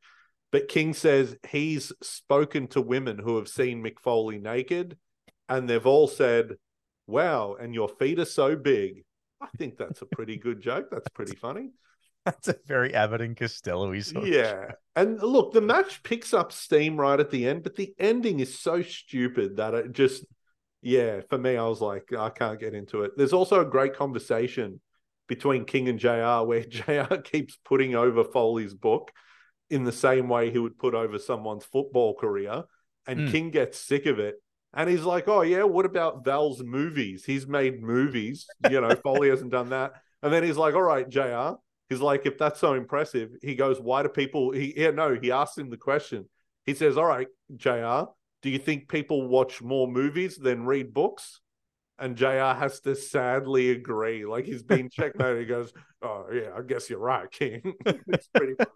But King says he's spoken to women who have seen Mick Foley naked and they've all said, "Wow!" And your feet are so big. I think that's a pretty good joke. That's pretty funny. That's a very Abbott and Costello Yeah, and look, the match picks up steam right at the end, but the ending is so stupid that it just, yeah, for me, I was like, I can't get into it. There's also a great conversation between King and Jr. where Jr. keeps putting over Foley's book in the same way he would put over someone's football career, and Mm. King gets sick of it. And he's like, oh, yeah, what about Val's movies? He's made movies. You know, Foley hasn't done that. And then he's like, all right, JR, He's like, if that's so impressive, he goes, why do people? He yeah, no, he asked him the question. He says, all right, Jr. Do you think people watch more movies than read books? And JR has to sadly agree. Like he's been checkmated. He goes, Oh, yeah, I guess you're right, King. it's pretty funny.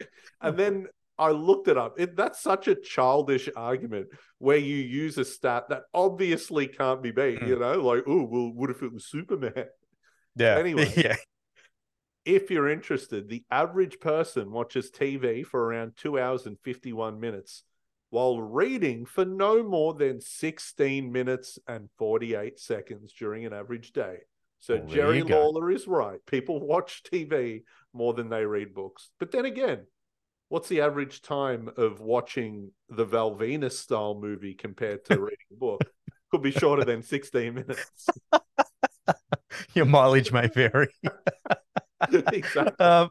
And then I looked it up. It, that's such a childish argument where you use a stat that obviously can't be beat. Mm. You know, like, oh, well, what if it was Superman? Yeah. Anyway. Yeah. If you're interested, the average person watches TV for around two hours and 51 minutes while reading for no more than 16 minutes and 48 seconds during an average day. So Well, Jerry go. Lawler is right. People watch TV more than they read books. But then again, what's the average time of watching the Val Venis style movie compared to reading a book? Could be shorter than 16 minutes. Your mileage may vary. exactly. Um,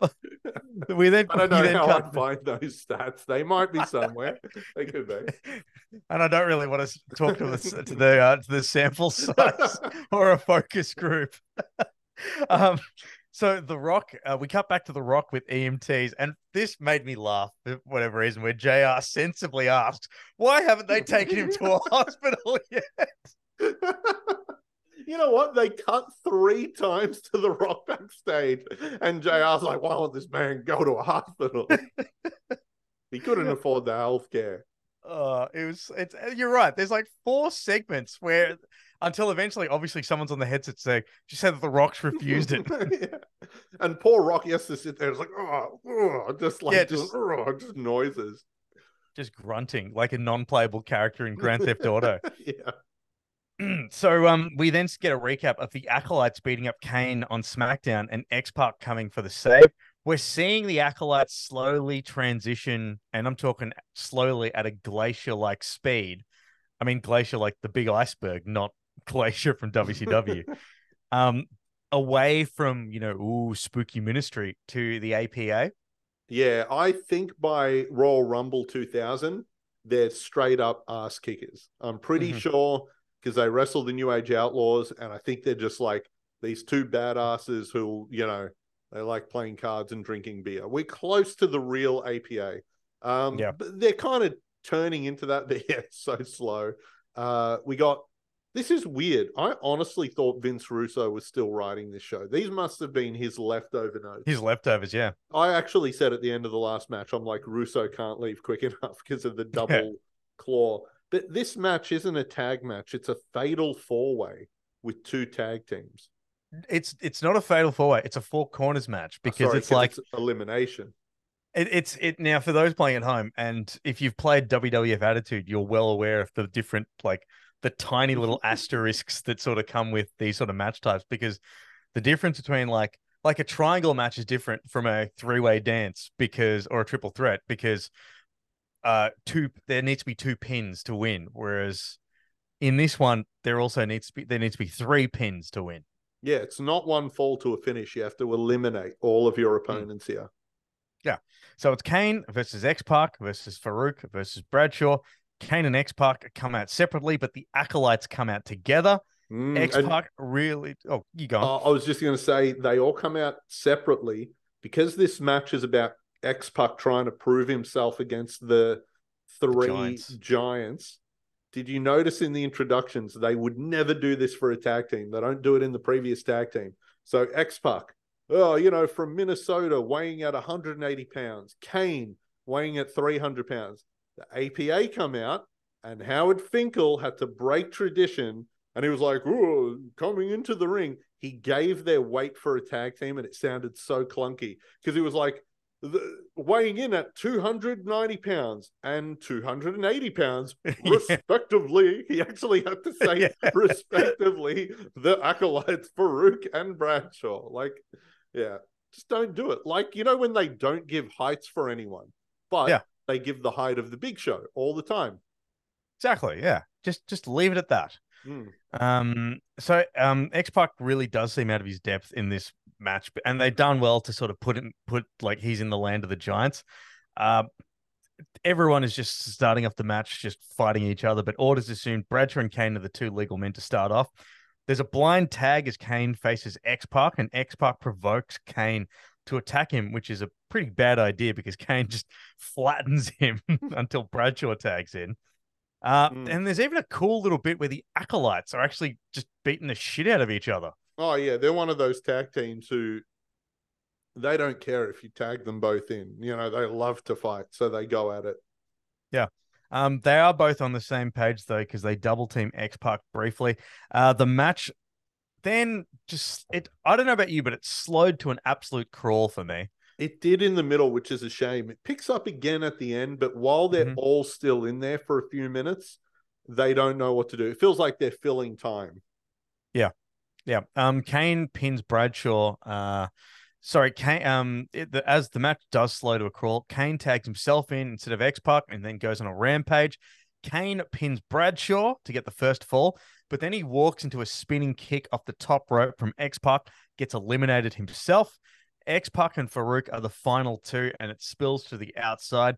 we then, I don't know then how cut- I'd find those stats. They might be somewhere. they could be. and I don't really want to talk to the to the uh, to the sample size or a focus group. um, so the Rock, uh, we cut back to the Rock with EMTs, and this made me laugh for whatever reason. Where Jr. sensibly asked, "Why haven't they taken him to a hospital yet?" You know what? They cut three times to the rock backstage, and JR's like, "Why won't this man go to a hospital?" he couldn't afford the health care. Uh, it was. It's. You're right. There's like four segments where, until eventually, obviously, someone's on the headset saying, "She said that the Rock's refused it." Yeah. And poor Rock has to sit there. It's like, oh, oh just like Yeah, just, just- oh, just noises. Just grunting like a non-playable character in Grand Theft Auto. yeah. so um we then get a recap of the acolytes beating up Kane on SmackDown and X Pac coming for the save. We're seeing the acolytes slowly transition, and I'm talking slowly at a glacier like speed. I mean glacier like the big iceberg, not glacier from WCW. um away from, you know, ooh, spooky ministry to the APA. Yeah, I think by Royal Rumble 2000, they're straight up ass kickers. I'm pretty Mhm. sure because they wrestle the New Age Outlaws, and I think they're just like these two badasses who, you know, they like playing cards and drinking beer. We're close to the real APA. Um, Yeah. they're kind of turning into that, but yeah, so slow. Uh, we got this is weird. I honestly thought Vince Russo was still writing this show. These must have been his leftover notes. His leftovers, yeah. I actually said at the end of the last match, I'm like, Russo can't leave quick enough because of the double claw. But this match isn't a tag match, it's a fatal four way with two tag teams. It's it's not a fatal four way, it's a four corners match because Sorry, it's like elimination. It, it's it now for those playing at home, and if you've played WWF Attitude, you're well aware of the different like the tiny little asterisks that sort of come with these sort of match types. Because the difference between like like a triangle match is different from a three way dance because or a triple threat because uh two there needs to be two pins to win, whereas in this one there also needs to be there needs to be three pins to win. Yeah, it's not one fall to a finish. You have to eliminate all of Hmm. your opponents here. Yeah. So it's Kane versus X Pac versus Faarooq versus Bradshaw. Kane and X Pac come out separately, but the acolytes come out together. Mm, X and- really. Oh, you go. Uh. I was just going to say they all come out separately because this match is about X Pac trying to prove himself against the three Giants. giants. Did you notice in the introductions they would never do this for a tag team? They don't do it in the previous tag team. So X Pac, oh, you know, from Minnesota, weighing at 180 pounds. Kane weighing at 300 pounds. The APA come out, and Howard Finkel had to break tradition and he was like, "Oh, coming into the ring." He gave their weight for a tag team, and it sounded so clunky because he was like, the, weighing in at 290 pounds and 280 pounds, Yeah. respectively. He actually had to say, Yeah. respectively, the acolytes Faarooq and Bradshaw. Like, yeah, just don't do it. Like, you know, when they don't give heights for anyone, but Yeah. they give the height of the big show all the time. Exactly. Yeah. Just just leave it at that. Mm. Um. So um, X Pac really does seem out of his depth in this match, and they've done well to sort of put him put like he's in the land of the giants. Uh, everyone is just starting off the match, just fighting each other. But orders assumed Bradshaw and Kane are the two legal men to start off. There's a blind tag as Kane faces X Pac, and X Pac provokes Kane to attack him, which is a pretty bad idea because Kane just flattens him until Bradshaw tags in. Uh, Mm. And there's even a cool little bit where the acolytes are actually just beating the shit out of each other. Oh yeah, they're one of those tag teams who they don't care if you tag them both in. You know, they love to fight, so they go at it. Yeah. Um, they are both on the same page though because they double team X Pac briefly. Uh, the match then just it. I don't know about you, but it slowed to an absolute crawl for me. It did in the middle, which is a shame. It picks up again at the end, but while they're Mhm. all still in there for a few minutes, they don't know what to do. It feels like they're filling time. Yeah. Um, Kane pins Bradshaw. Uh, sorry, Kane. Um, it, the, as the match does slow to a crawl, Kane tags himself in instead of X Pac and then goes on a rampage. Kane pins Bradshaw to get the first fall, but then he walks into a spinning kick off the top rope from X Pac, gets eliminated himself. X Pac and Faarooq are the final two, and it spills to the outside.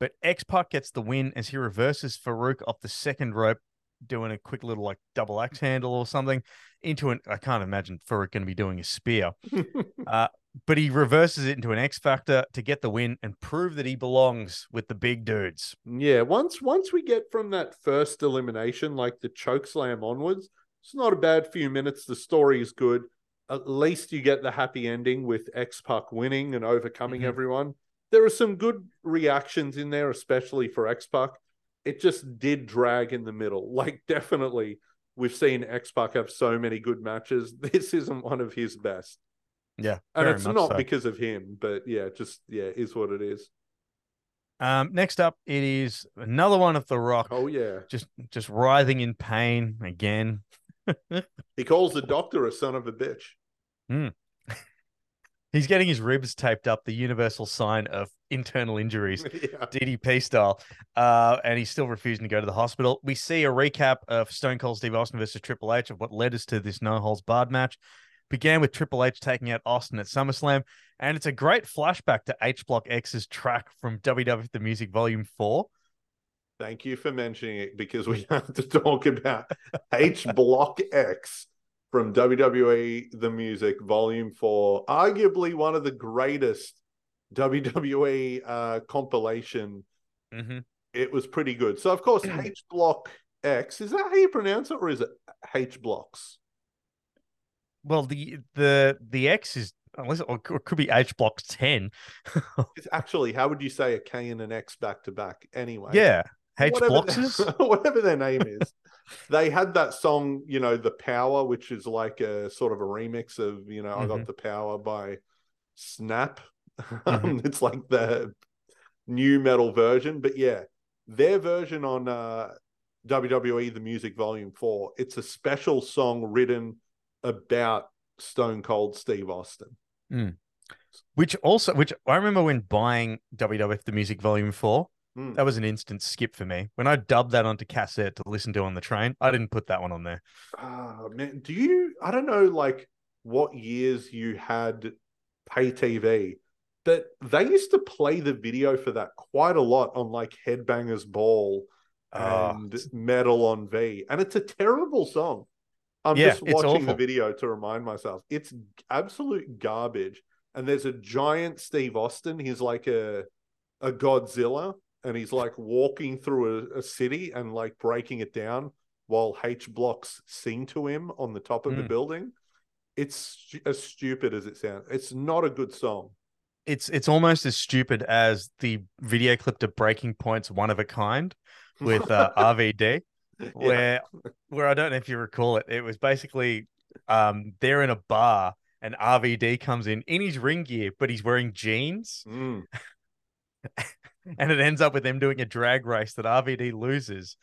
But X Pac gets the win as he reverses Faarooq off the second rope, doing a quick little like double axe handle or something into an. I can't imagine Faarooq going to be doing a spear, uh, but he reverses it into an X Factor to get the win and prove that he belongs with the big dudes. Yeah, once once we get from that first elimination, like the choke slam onwards, it's not a bad few minutes. The story is good. At least you get the happy ending with X Pac winning and overcoming Mhm. everyone. There are some good reactions in there, especially for X Pac. It just did drag in the middle. Like definitely, we've seen X Pac have so many good matches. This isn't one of his best, Yeah, and it's not so. because of him, but yeah, just yeah, is what it is. Um, next up, it is another one of the Rock, Oh yeah, just just writhing in pain again. he calls the doctor a son of a bitch. Hmm. He's getting his ribs taped up, the universal sign of internal injuries. yeah. DDP style, uh, and he's still refusing to go to the hospital. We see a recap of Stone Cold Steve Austin versus Triple H of what led us to this no holds barred match. Began with Triple H taking out Austin at SummerSlam, and it's a great flashback to H Block X's track from WWF The Music Volume Four. Thank you for mentioning it because we have to talk about H Block X from WWE The Music Volume 4, arguably one of the greatest WWE uh, compilation. Mm-hmm. It was pretty good. So, of course, H Block X is that how you pronounce it, or is it H Blocks? Well, the the the X is unless or it could be H Block Ten. It's actually, how would you say a K and an X back to back? Anyway, yeah, H whatever whatever their name is. they had that song, you know, The Power, which is like a sort of a remix of, you know, I Got the Power by Snap. Um, it's like the new metal version. But yeah, their version on uh, WWE The Music Volume 4, it's a special song written about Stone Cold Steve Austin. Which also, which I remember when buying WWF The Music Volume Four. Hmm. That was an instant skip for me. When I dubbed that onto cassette to listen to on the train, I didn't put that one on there. Ah, man, do you? I don't know, like what years you had pay TV, but they used to play the video for that quite a lot on like Headbangers Ball and Metal on V, and it's a terrible song. I'm Yeah, just watching the video to remind myself. It's absolute garbage. And there's a giant Steve Austin. He's like a a Godzilla, and he's like walking through a, a city and like breaking it down while H blocks sing to him on the top of the Mm. building. It's stu- as stupid as it sounds. It's not a good song. It's it's almost as stupid as the video clip to Breaking Point's One of a Kind with uh, RVD, where where I don't know if you recall it. It was basically um they're in a bar and RVD comes in in his ring gear, but he's wearing jeans, Mm. and it ends up with them doing a drag race that RVD loses.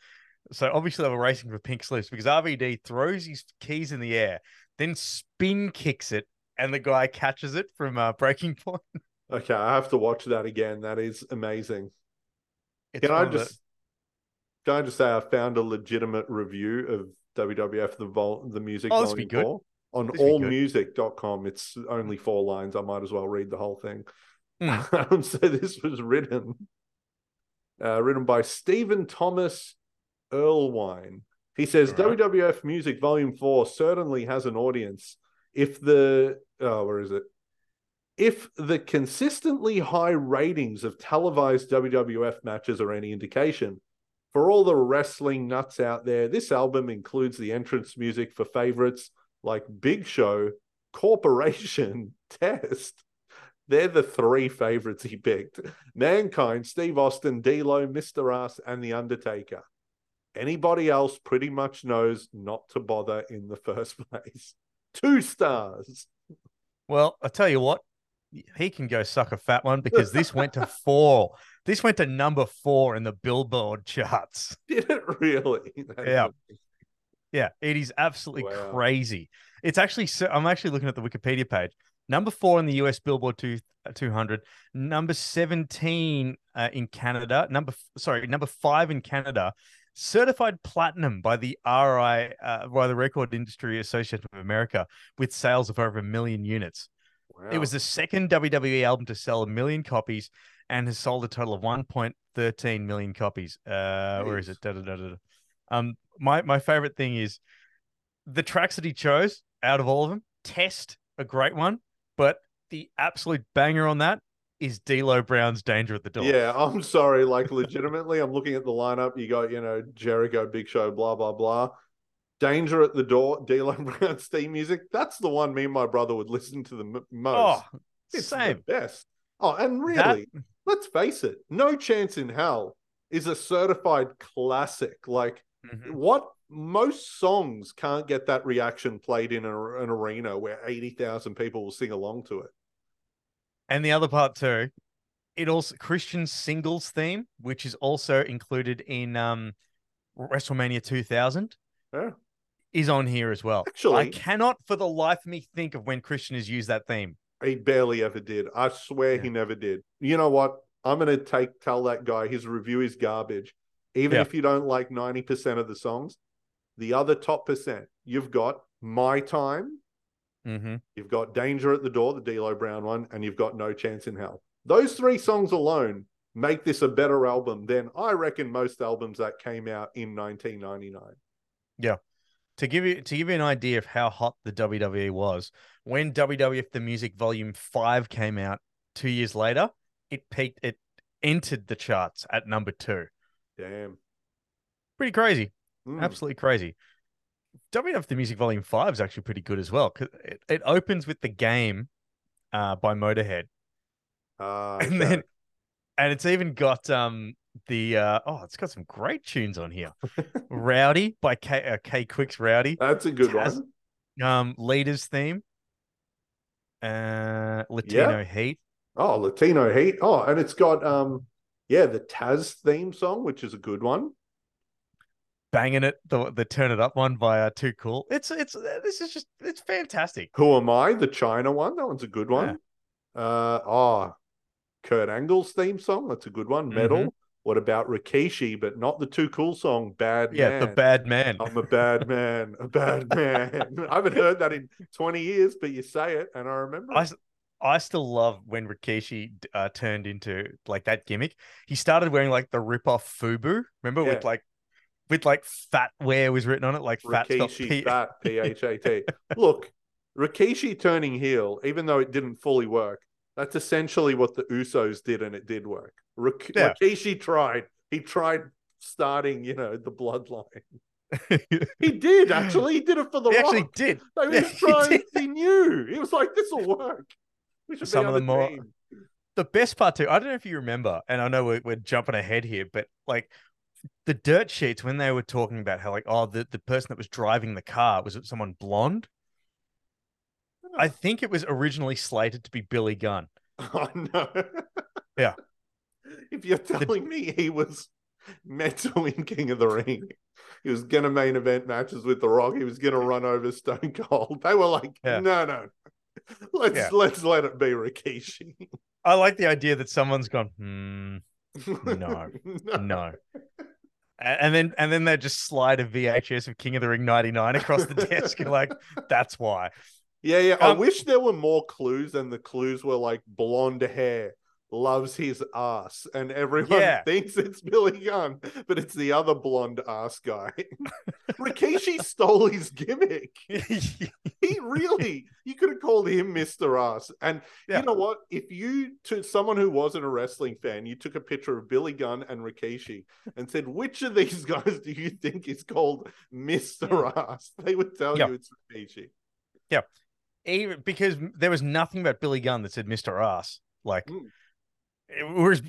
So obviously they were racing for pink slips because RVD throws his keys in the air, then spin kicks it, and the guy catches it from uh, Breaking Point. Okay, I have to watch that again. That is amazing. It's Can I of the- just can I just say I found a legitimate review of WWF the vol the music Oh, volume good. four on This would be allmusic.com. It's only four lines. I might as well read the whole thing. Um, so this was written uh, written by Stephen Thomas Erlewine. He says right. WWF Music Volume 4 certainly has an audience. If the oh, where is it? If the consistently high ratings of televised WWF matches are any indication, for all the wrestling nuts out there, this album includes the entrance music for favorites like Big Show, Corporation, Test. They're the three favorites he picked Mankind, Steve Austin, D'Lo, Mr. Ass, and The Undertaker. Anybody else pretty much knows not to bother in the first place. Two stars. Well, I tell you what, he can go suck a fat one because this went to four. This went to number four in the Billboard charts. Did it really? That's Yeah. Yeah, it is absolutely Wow. crazy. It's actually so I'm actually looking at the Wikipedia page. Number four in the US Billboard two, 200, number 17 uh, in Canada, number sorry, number five in Canada, certified platinum by the RI uh, by the Record Industry Association of America with sales of over a million units. It was the second WWE album to sell a million copies and has sold a total of 1.13 million copies. Uh, where is it? Da, da, da. Um, my my favorite thing is the tracks that he chose out of all of them. Test a great one, but the absolute banger on that is D'Lo Brown's "Danger at the Door." Yeah, I'm sorry. Like, legitimately, I'm looking at the lineup. You got, you know, Jericho, Big Show, blah, blah, blah. Danger at the door, D'Lo Brown's theme music. That's the one me and my brother would listen to the m- most. Oh, it's same. the best. Oh, and really, That- let's face it, No Chance in Hell is a certified classic. Like, Mhm. what most songs can't get that reaction played in a, an arena where 80,000 people will sing along to it. And the other part too, it also Christian singles theme, which is also included in um WrestleMania 2000. Yeah. Is on here as well. Actually, I cannot for the life of me think of when Christian has used that theme. He barely ever did. I swear Yeah. he never did. You know what? I'm gonna take tell that guy his review is garbage. Even Yeah. if you don't like 90% of the songs, the other top percent, you've got My Time, Mm-hmm. you've got Danger at the Door, the D'Lo Brown one, and you've got No Chance in Hell. Those three songs alone make this a better album than I reckon most albums that came out in 1999. To give you to give you an idea of how hot the WWE was, when WWF the Music Volume Five came out two years later, it peaked. It entered the charts at number two. Damn. Pretty crazy. Mm. Absolutely crazy. WWF the Music Volume Five is actually pretty good as well because it, it opens with the game uh, by Motorhead, Ah, and okay. then and it's even got um the uh, oh it's got some great tunes on here. Rowdy by K uh, K-Kwik's Rowdy. that's a good one. Um, Leaders theme. Uh, Latino Heat. Oh, Latino Heat. Oh, and it's got um yeah, the Taz theme song, which is a good one. Banging it, the the turn it up one by uh, Too Cool. It's it's uh, this is just it's fantastic. Who am I? The Chyna one. That one's a good one. Uh oh, Kurt Angle's theme song. That's a good one. Metal. Mhm. What about Rikishi? But not the too cool song. Bad Yeah, man. the bad man. I'm a bad man. A bad man. I haven't heard that in 20 years, but you say it, and I remember. I, I still love when Rikishi uh, turned into like that gimmick. He started wearing like the rip off FUBU. Remember with like with like fat wear was written on it, like fat Rikishi Fat P H A T. Look, Rikishi turning heel, even though it didn't fully work, that's essentially what the Usos did, and it did work. Rik- Yeah. Rikishi tried. He tried starting, you know, the bloodline. He did actually. He did it for the he actually Rock. did. They were Yeah, he trying. did. He knew. He was like, "This will work." We should Some of the more- team. the best part too, I don't know if you remember, and I know we're, we're jumping ahead here, but like the dirt sheets when they were talking about how like oh the, the person that was driving the car was it someone blonde? I think it was originally slated to be Billy Gunn. Oh no. Yeah. If you're telling me he was meant to win King of the Ring, he was gonna main event matches with The Rock, he was gonna run over Stone Cold. They were like, Yeah. no, no. Let's Yeah. let's let it be Rikishi. I like the idea that someone's gone, hmm, No. no. A- And then and then they just slide a VHS of King of the Ring 99 across the desk. You're like, that's why. Yeah, yeah. I Um, wish there were more clues and the clues were like blonde hair, loves his ass, and everyone Yeah. thinks it's Billy Gunn, but it's the other blonde ass guy. Rikishi stole his gimmick. He really, you could have called him Mr. Ass. And Yeah. you know what? If you, to someone who wasn't a wrestling fan, you took a picture of Billy Gunn and Rikishi and said, which of these guys do you think is called Mr. Ass? They would tell Yeah. you it's Rikishi. Even because there was nothing about Billy Gunn that said Mr. Ass. Like, Mm. it- whereas,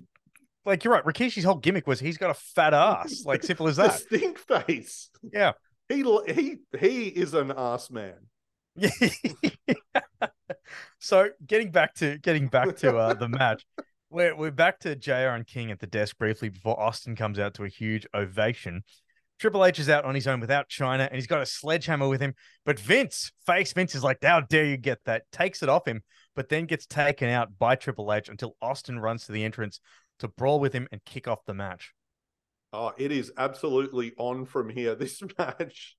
like you're right, Rikishi's whole gimmick was he's got a fat ass. Like simple as that. stink face. Yeah. He he he is an ass man. so getting back to getting back to uh, the match, we're we're back to Jr. and King at the desk briefly before Austin comes out to a huge ovation. Triple H is out on his own without Chyna, and he's got a sledgehammer with him. But Vince, face Vince, is like, "How dare you get that?" Takes it off him, but then gets taken out by Triple H until Austin runs to the entrance to brawl with him and kick off the match. Oh, it is absolutely on from here. This match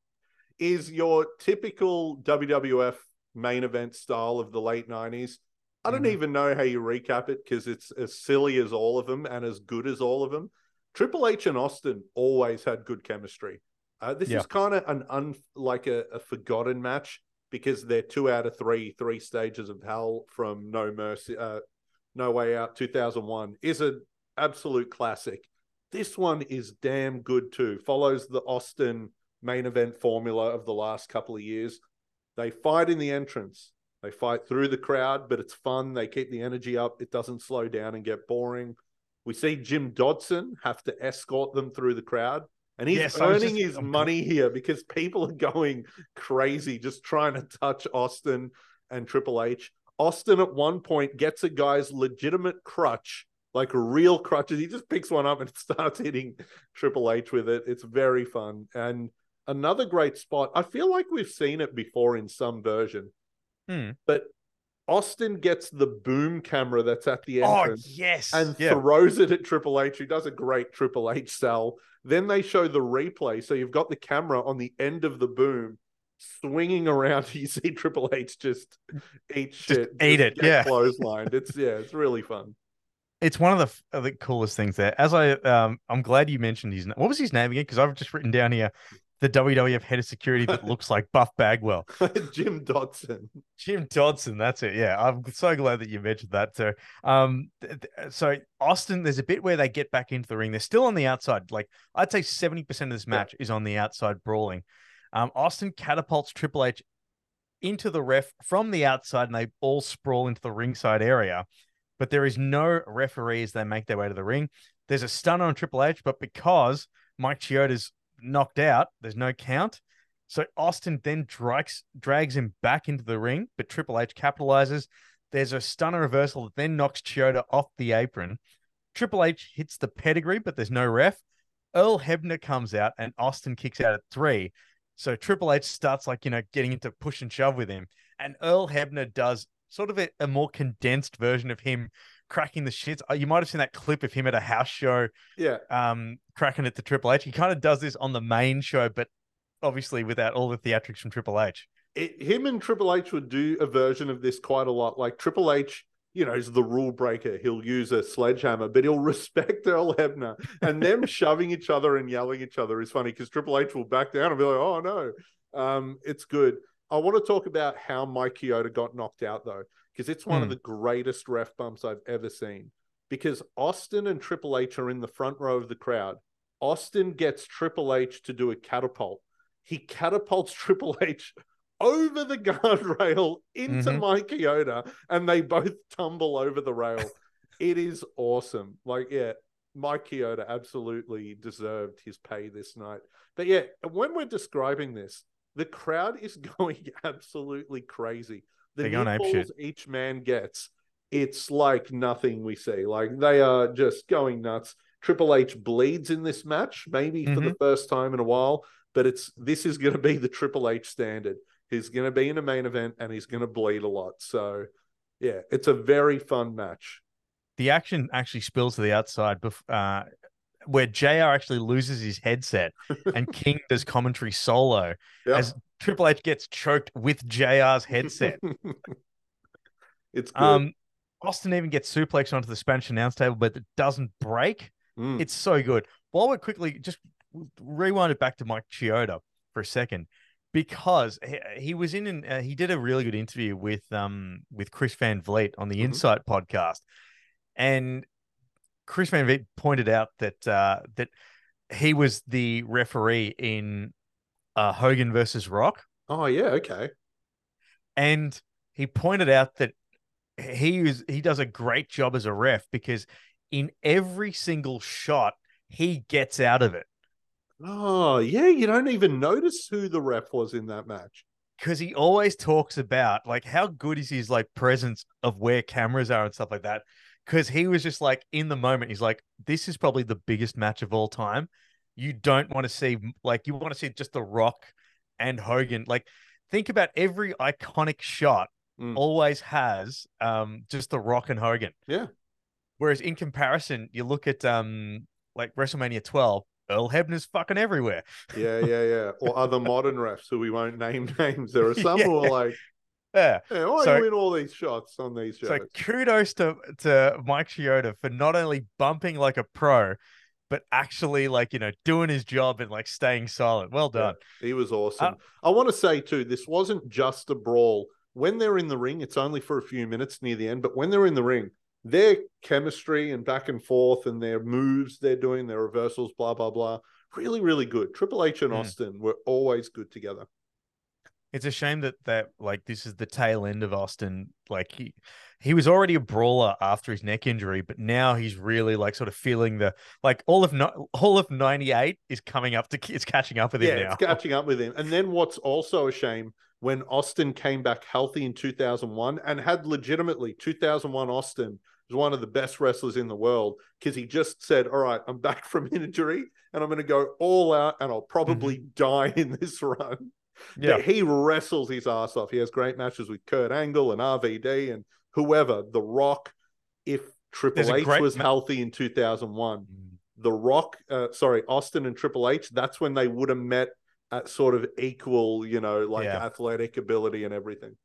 is your typical WWF main event style of the late 90s. I don't Mhm. even know how you recap it because it's as silly as all of them and as good as all of them. Triple H and Austin always had good chemistry. Uh, this Yeah. is kind of an un like a, a forgotten match because they're two out of three, three stages of hell from No Mercy, uh, No Way Out 2001 is an absolute classic. This one is damn good too. Follows the Austin main event formula of the last couple of years. They fight in the entrance. They fight through the crowd, but it's fun. They keep the energy up. It doesn't slow down and get boring. We see Jim Dodson have to escort them through the crowd, and he's Yes, earning just- his I'm money here because people are going crazy just trying to touch Austin and Triple H. Austin at one point gets a guy's legitimate crutch, like a real crutches. He just picks one up and starts hitting Triple H with it. It's very fun. And another great spot. I feel like we've seen it before in some version, Hmm. but Austin gets the boom camera that's at the Oh entrance yes, and yeah. throws it at Triple H, who does a great Triple H sell. Then they show the replay. So you've got the camera on the end of the boom swinging around. You see Triple H just eat shit. eat it, yeah. Clotheslined. It's, yeah, it's really fun. it's one of the of the coolest things there. As I um, I'm glad you mentioned his. What was his name again? Because I've just written down here the WWF head of security that looks like Buff Bagwell, Jim Dodson. Jim Dodson. That's it. Yeah, I'm so glad that you mentioned that. So, um, th- th- so Austin, there's a bit where they get back into the ring. They're still on the outside. Like I'd say, seventy percent of this Yeah. match is on the outside brawling. Um, Austin catapults Triple H into the ref from the outside, and they all sprawl into the ringside area. But there is no referee as they make their way to the ring. There's a stun on Triple H, but because Mike Chioda's knocked out, there's no count. So Austin then drags drags him back into the ring, but Triple H capitalizes. There's a stunner reversal that then knocks Chioda off the apron. Triple H hits the pedigree, but there's no ref. Earl Hebner comes out and Austin kicks out at three. So Triple H starts like, you know, getting into push and shove with him. And Earl Hebner does sort of a, a more condensed version of him cracking the shits. Uh, You might have seen that clip of him at a house show, Yeah. um, cracking it to Triple H. He kind of does this on the main show, but obviously without all the theatrics from Triple H. It, him and Triple H would do a version of this quite a lot. Like Triple H, you know, is the rule breaker. He'll use a sledgehammer, but he'll respect Earl Hebner. And them shoving each other and yelling each other is funny because Triple H will back down and be like, oh no. Um, it's good. I want to talk about how Mike Chioda got knocked out though, because it's one of Hmm. the greatest ref bumps I've ever seen. Because Austin and Triple H are in the front row of the crowd. Austin gets Triple H to do a catapult. He catapults Triple H over the guardrail into Mhm. Mike and they both tumble over the rail. it is awesome. Like, yeah, Mike Chioda absolutely deserved his pay this night. But yeah, when we're describing this, the crowd is going absolutely crazy. The They're going near apeshit. balls each man gets, it's like nothing we see. Like they are just going nuts. Triple H bleeds in this match, maybe for the first time in a while, but it's this is going to be the Triple H standard. He's going to be in a main event and he's going to bleed a lot. So, yeah, it's a very fun match. The action actually spills to the outside, uh, where JR actually loses his headset and King does commentary solo Yeah. as Triple H gets choked with JR's headset. it's good. Um, Austin even gets suplexed onto the Spanish announce table, but it doesn't break. Mm. It's so good. While we're quickly just rewind it back to Mike Chioda for a second, because he, he was in and uh, he did a really good interview with um with Chris Van Vliet on the Mhm. Insight podcast, and Chris Van Vliet pointed out that uh that he was the referee in uh Hogan versus Rock, Oh yeah, okay. and he pointed out that he is he does a great job as a ref because in every single shot he gets out of it Oh yeah, you don't even notice who the ref was in that match. because he always talks about like how good is his like presence of where cameras are and stuff like that because he was just like in the moment he's like this is probably the biggest match of all time you don't want to see like you want to see just the rock and hogan like think about every iconic shot Mm. always has um just the rock and hogan Yeah. whereas in comparison you look at um like wrestlemania 12 earl hebner's fucking everywhere Yeah, yeah, yeah. Or other modern refs who we won't name names. There are some Yeah. who are like, yeah hey, why So- you in all these shots on these shows? So kudos to to Mike Chioda for not only bumping like a pro, but actually like you know doing his job and like staying silent. Well Yeah, done. he was Uh, awesome. I want to say too, this wasn't just a brawl. When they're in the ring, it's only for a few minutes near the end, but when they're in the ring, their chemistry and back and forth and their moves they're doing, their reversals, blah blah blah, really really good. Triple H and Mm. Austin were always good together. It's a shame that that like this is the tail end of Austin. Like he he was already a brawler after his neck injury, but now he's really like sort of feeling the like all of no, all of ninety eight is coming up to it's catching up with Yeah, him now. it's catching up with him. And then what's also a shame when Austin came back healthy in 2001 and had legitimately 2001 Austin was one of the best wrestlers in the world because he just said, "All right, I'm back from injury and I'm going to go all out and I'll probably mm-hmm. die in this run." Yeah, he wrestles his ass off. He has great matches with Kurt Angle and RVD and whoever. The Rock, if There's Triple a H great was healthy in 2001, The Rock, uh, sorry, Austin and Triple H, that's when they would have met at sort of equal, you know, like Yeah. athletic ability and everything.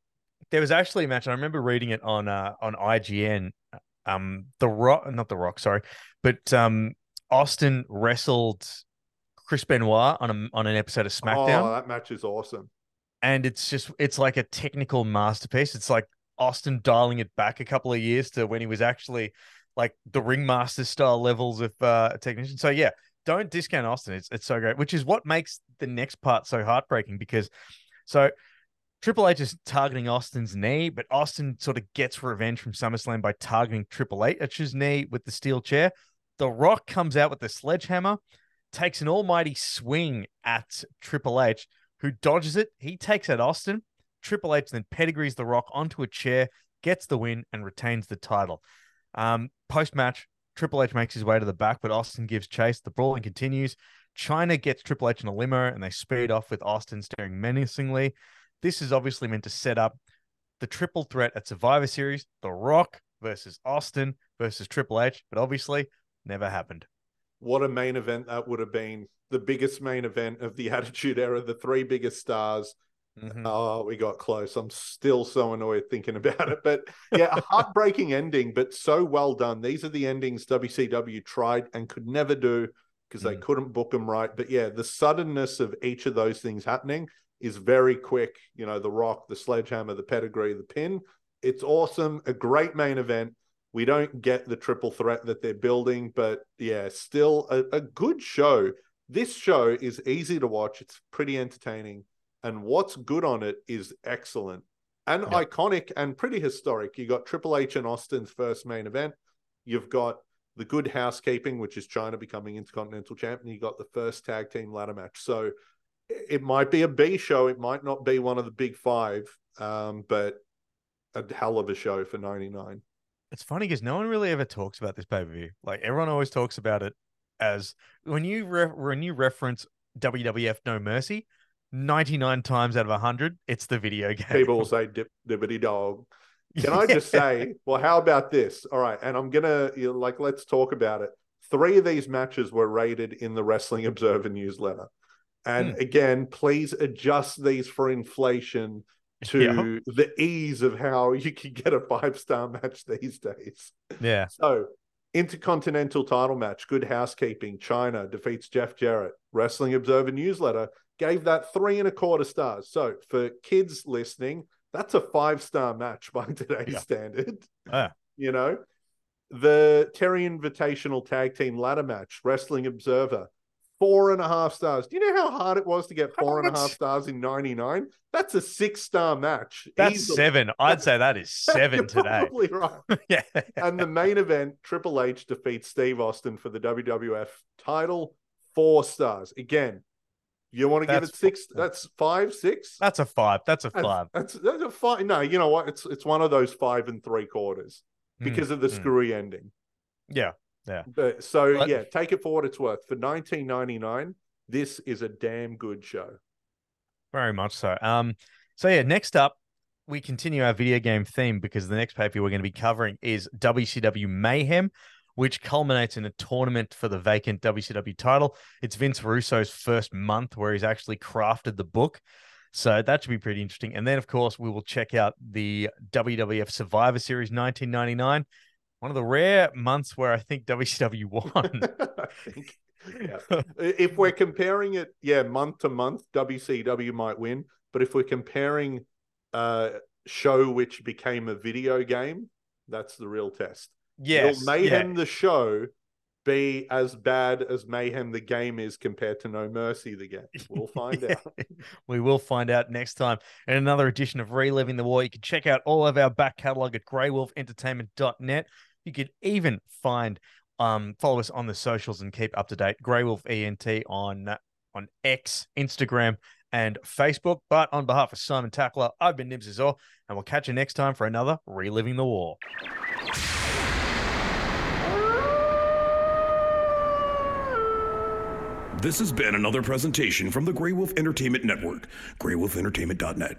there was actually a match. I remember reading it on uh on IGN. Um, the Rock, not the Rock, sorry, but um, Austin wrestled Chris Benoit on a on an episode of SmackDown, Oh, that match is awesome. and it's just it's like a technical masterpiece. It's like Austin dialing it back a couple of years to when he was actually like the ringmaster style levels of uh, a technician. So yeah, don't discount Austin. It's it's so great, which is what makes the next part so heartbreaking because so Triple H is targeting Austin's knee, but Austin sort of gets revenge from SummerSlam by targeting Triple H's knee with the steel chair. The Rock comes out with the sledgehammer, takes an almighty swing at Triple H, who dodges it. He takes out Austin. Triple H then pedigrees The Rock onto a chair, gets the win, and retains the title. Um, Post match, Triple H makes his way to the back, but Austin gives chase. The brawling continues. Chyna gets Triple H in a limo, and they speed off with Austin staring menacingly. This is obviously meant to set up the triple threat at Survivor Series: The Rock versus Austin versus Triple H, but obviously never happened. What a main event that would have been. The biggest main event of the Attitude Era, the three biggest stars. Mhm. Oh, we got close. I'm still so annoyed thinking about it. But yeah, a heartbreaking ending, but so well done. These are the endings WCW tried and could never do because they Mm. couldn't book them right. But yeah, the suddenness of each of those things happening is very quick. You know, the rock, the sledgehammer, the pedigree, the pin. It's awesome. A great main event. We don't get the triple threat that they're building, but yeah, still a, a good show. This show is easy to watch. It's pretty entertaining and what's good on it is excellent and Yeah. iconic and pretty historic. You got Triple H and Austin's first main event. You've got the good housekeeping, which is Chyna becoming Intercontinental Champion. You got the first tag team ladder match. So it might be a B show. It might not be one of the big five, um, but a hell of a show for 99. It's funny because no one really ever talks about this pay per view. Like everyone always talks about it as when you re- when you reference WWF No Mercy, ninety nine times out of hundred, it's the video game. People will say dip, dippity dog. Can I just say, well, how about this? All right. And I'm to, you know, like, let's talk about it. Three of these matches were rated in the Wrestling Observer newsletter. And Hmm. again, please adjust these for inflation. To Yeah. the ease of how you can get a five star match these days. Yeah. So, Intercontinental title match, good housekeeping. Chyna defeats Jeff Jarrett. Wrestling Observer newsletter gave that three and a quarter stars. So, for kids listening, that's a five star match by today's Yeah. standard. Yeah. You know, the Terri Invitational Tag Team ladder match, Wrestling Observer, four and a half stars. Do you know how hard it was to get four and a half stars in 99? That's a six star match. That's Easily. seven. I'd say that is seven You're today. Probably right. yeah. and the main event, Triple H defeats Steve Austin for the WWF title, four stars. Again, you want to give it six? f- That's five, six. That's a five. That's a five. That's, that's a five. No, you know what? It's it's one of those five and three quarters because of the mm. screwy ending. Yeah. But so But- yeah, take it for what it's worth. For 1999, this is a damn good show. Very much so. Um, so yeah, next up, we continue our video game theme because the next paper we're going to be covering is WCW Mayhem, which culminates in a tournament for the vacant WCW title. It's Vince Russo's first month where he's actually crafted the book. So that should be pretty interesting. And then, of course, we will check out the WWF Survivor Series 1999, one of the rare months where I think WCW won. I think. Yeah. if we're comparing it, yeah, month to month, WCW might win. But if we're comparing a show which became a video game, that's the real test. yes. Will yeah. Mayhem the show be as bad as Mayhem the game is compared to No Mercy the game? We'll find out. we will find out next time in another edition of Reliving the War. You can check out all of our back catalog at greywolfentertainment.net. You could even find um follow us on the socials and keep up to date. Greywolf ENT on on X, Instagram, and Facebook. But on behalf of Simon Tackler, I've been Nibs Azor, and we'll catch you next time for another Reliving the War. This has been another presentation from the Grey Wolf Entertainment Network, greywolfentertainment.net.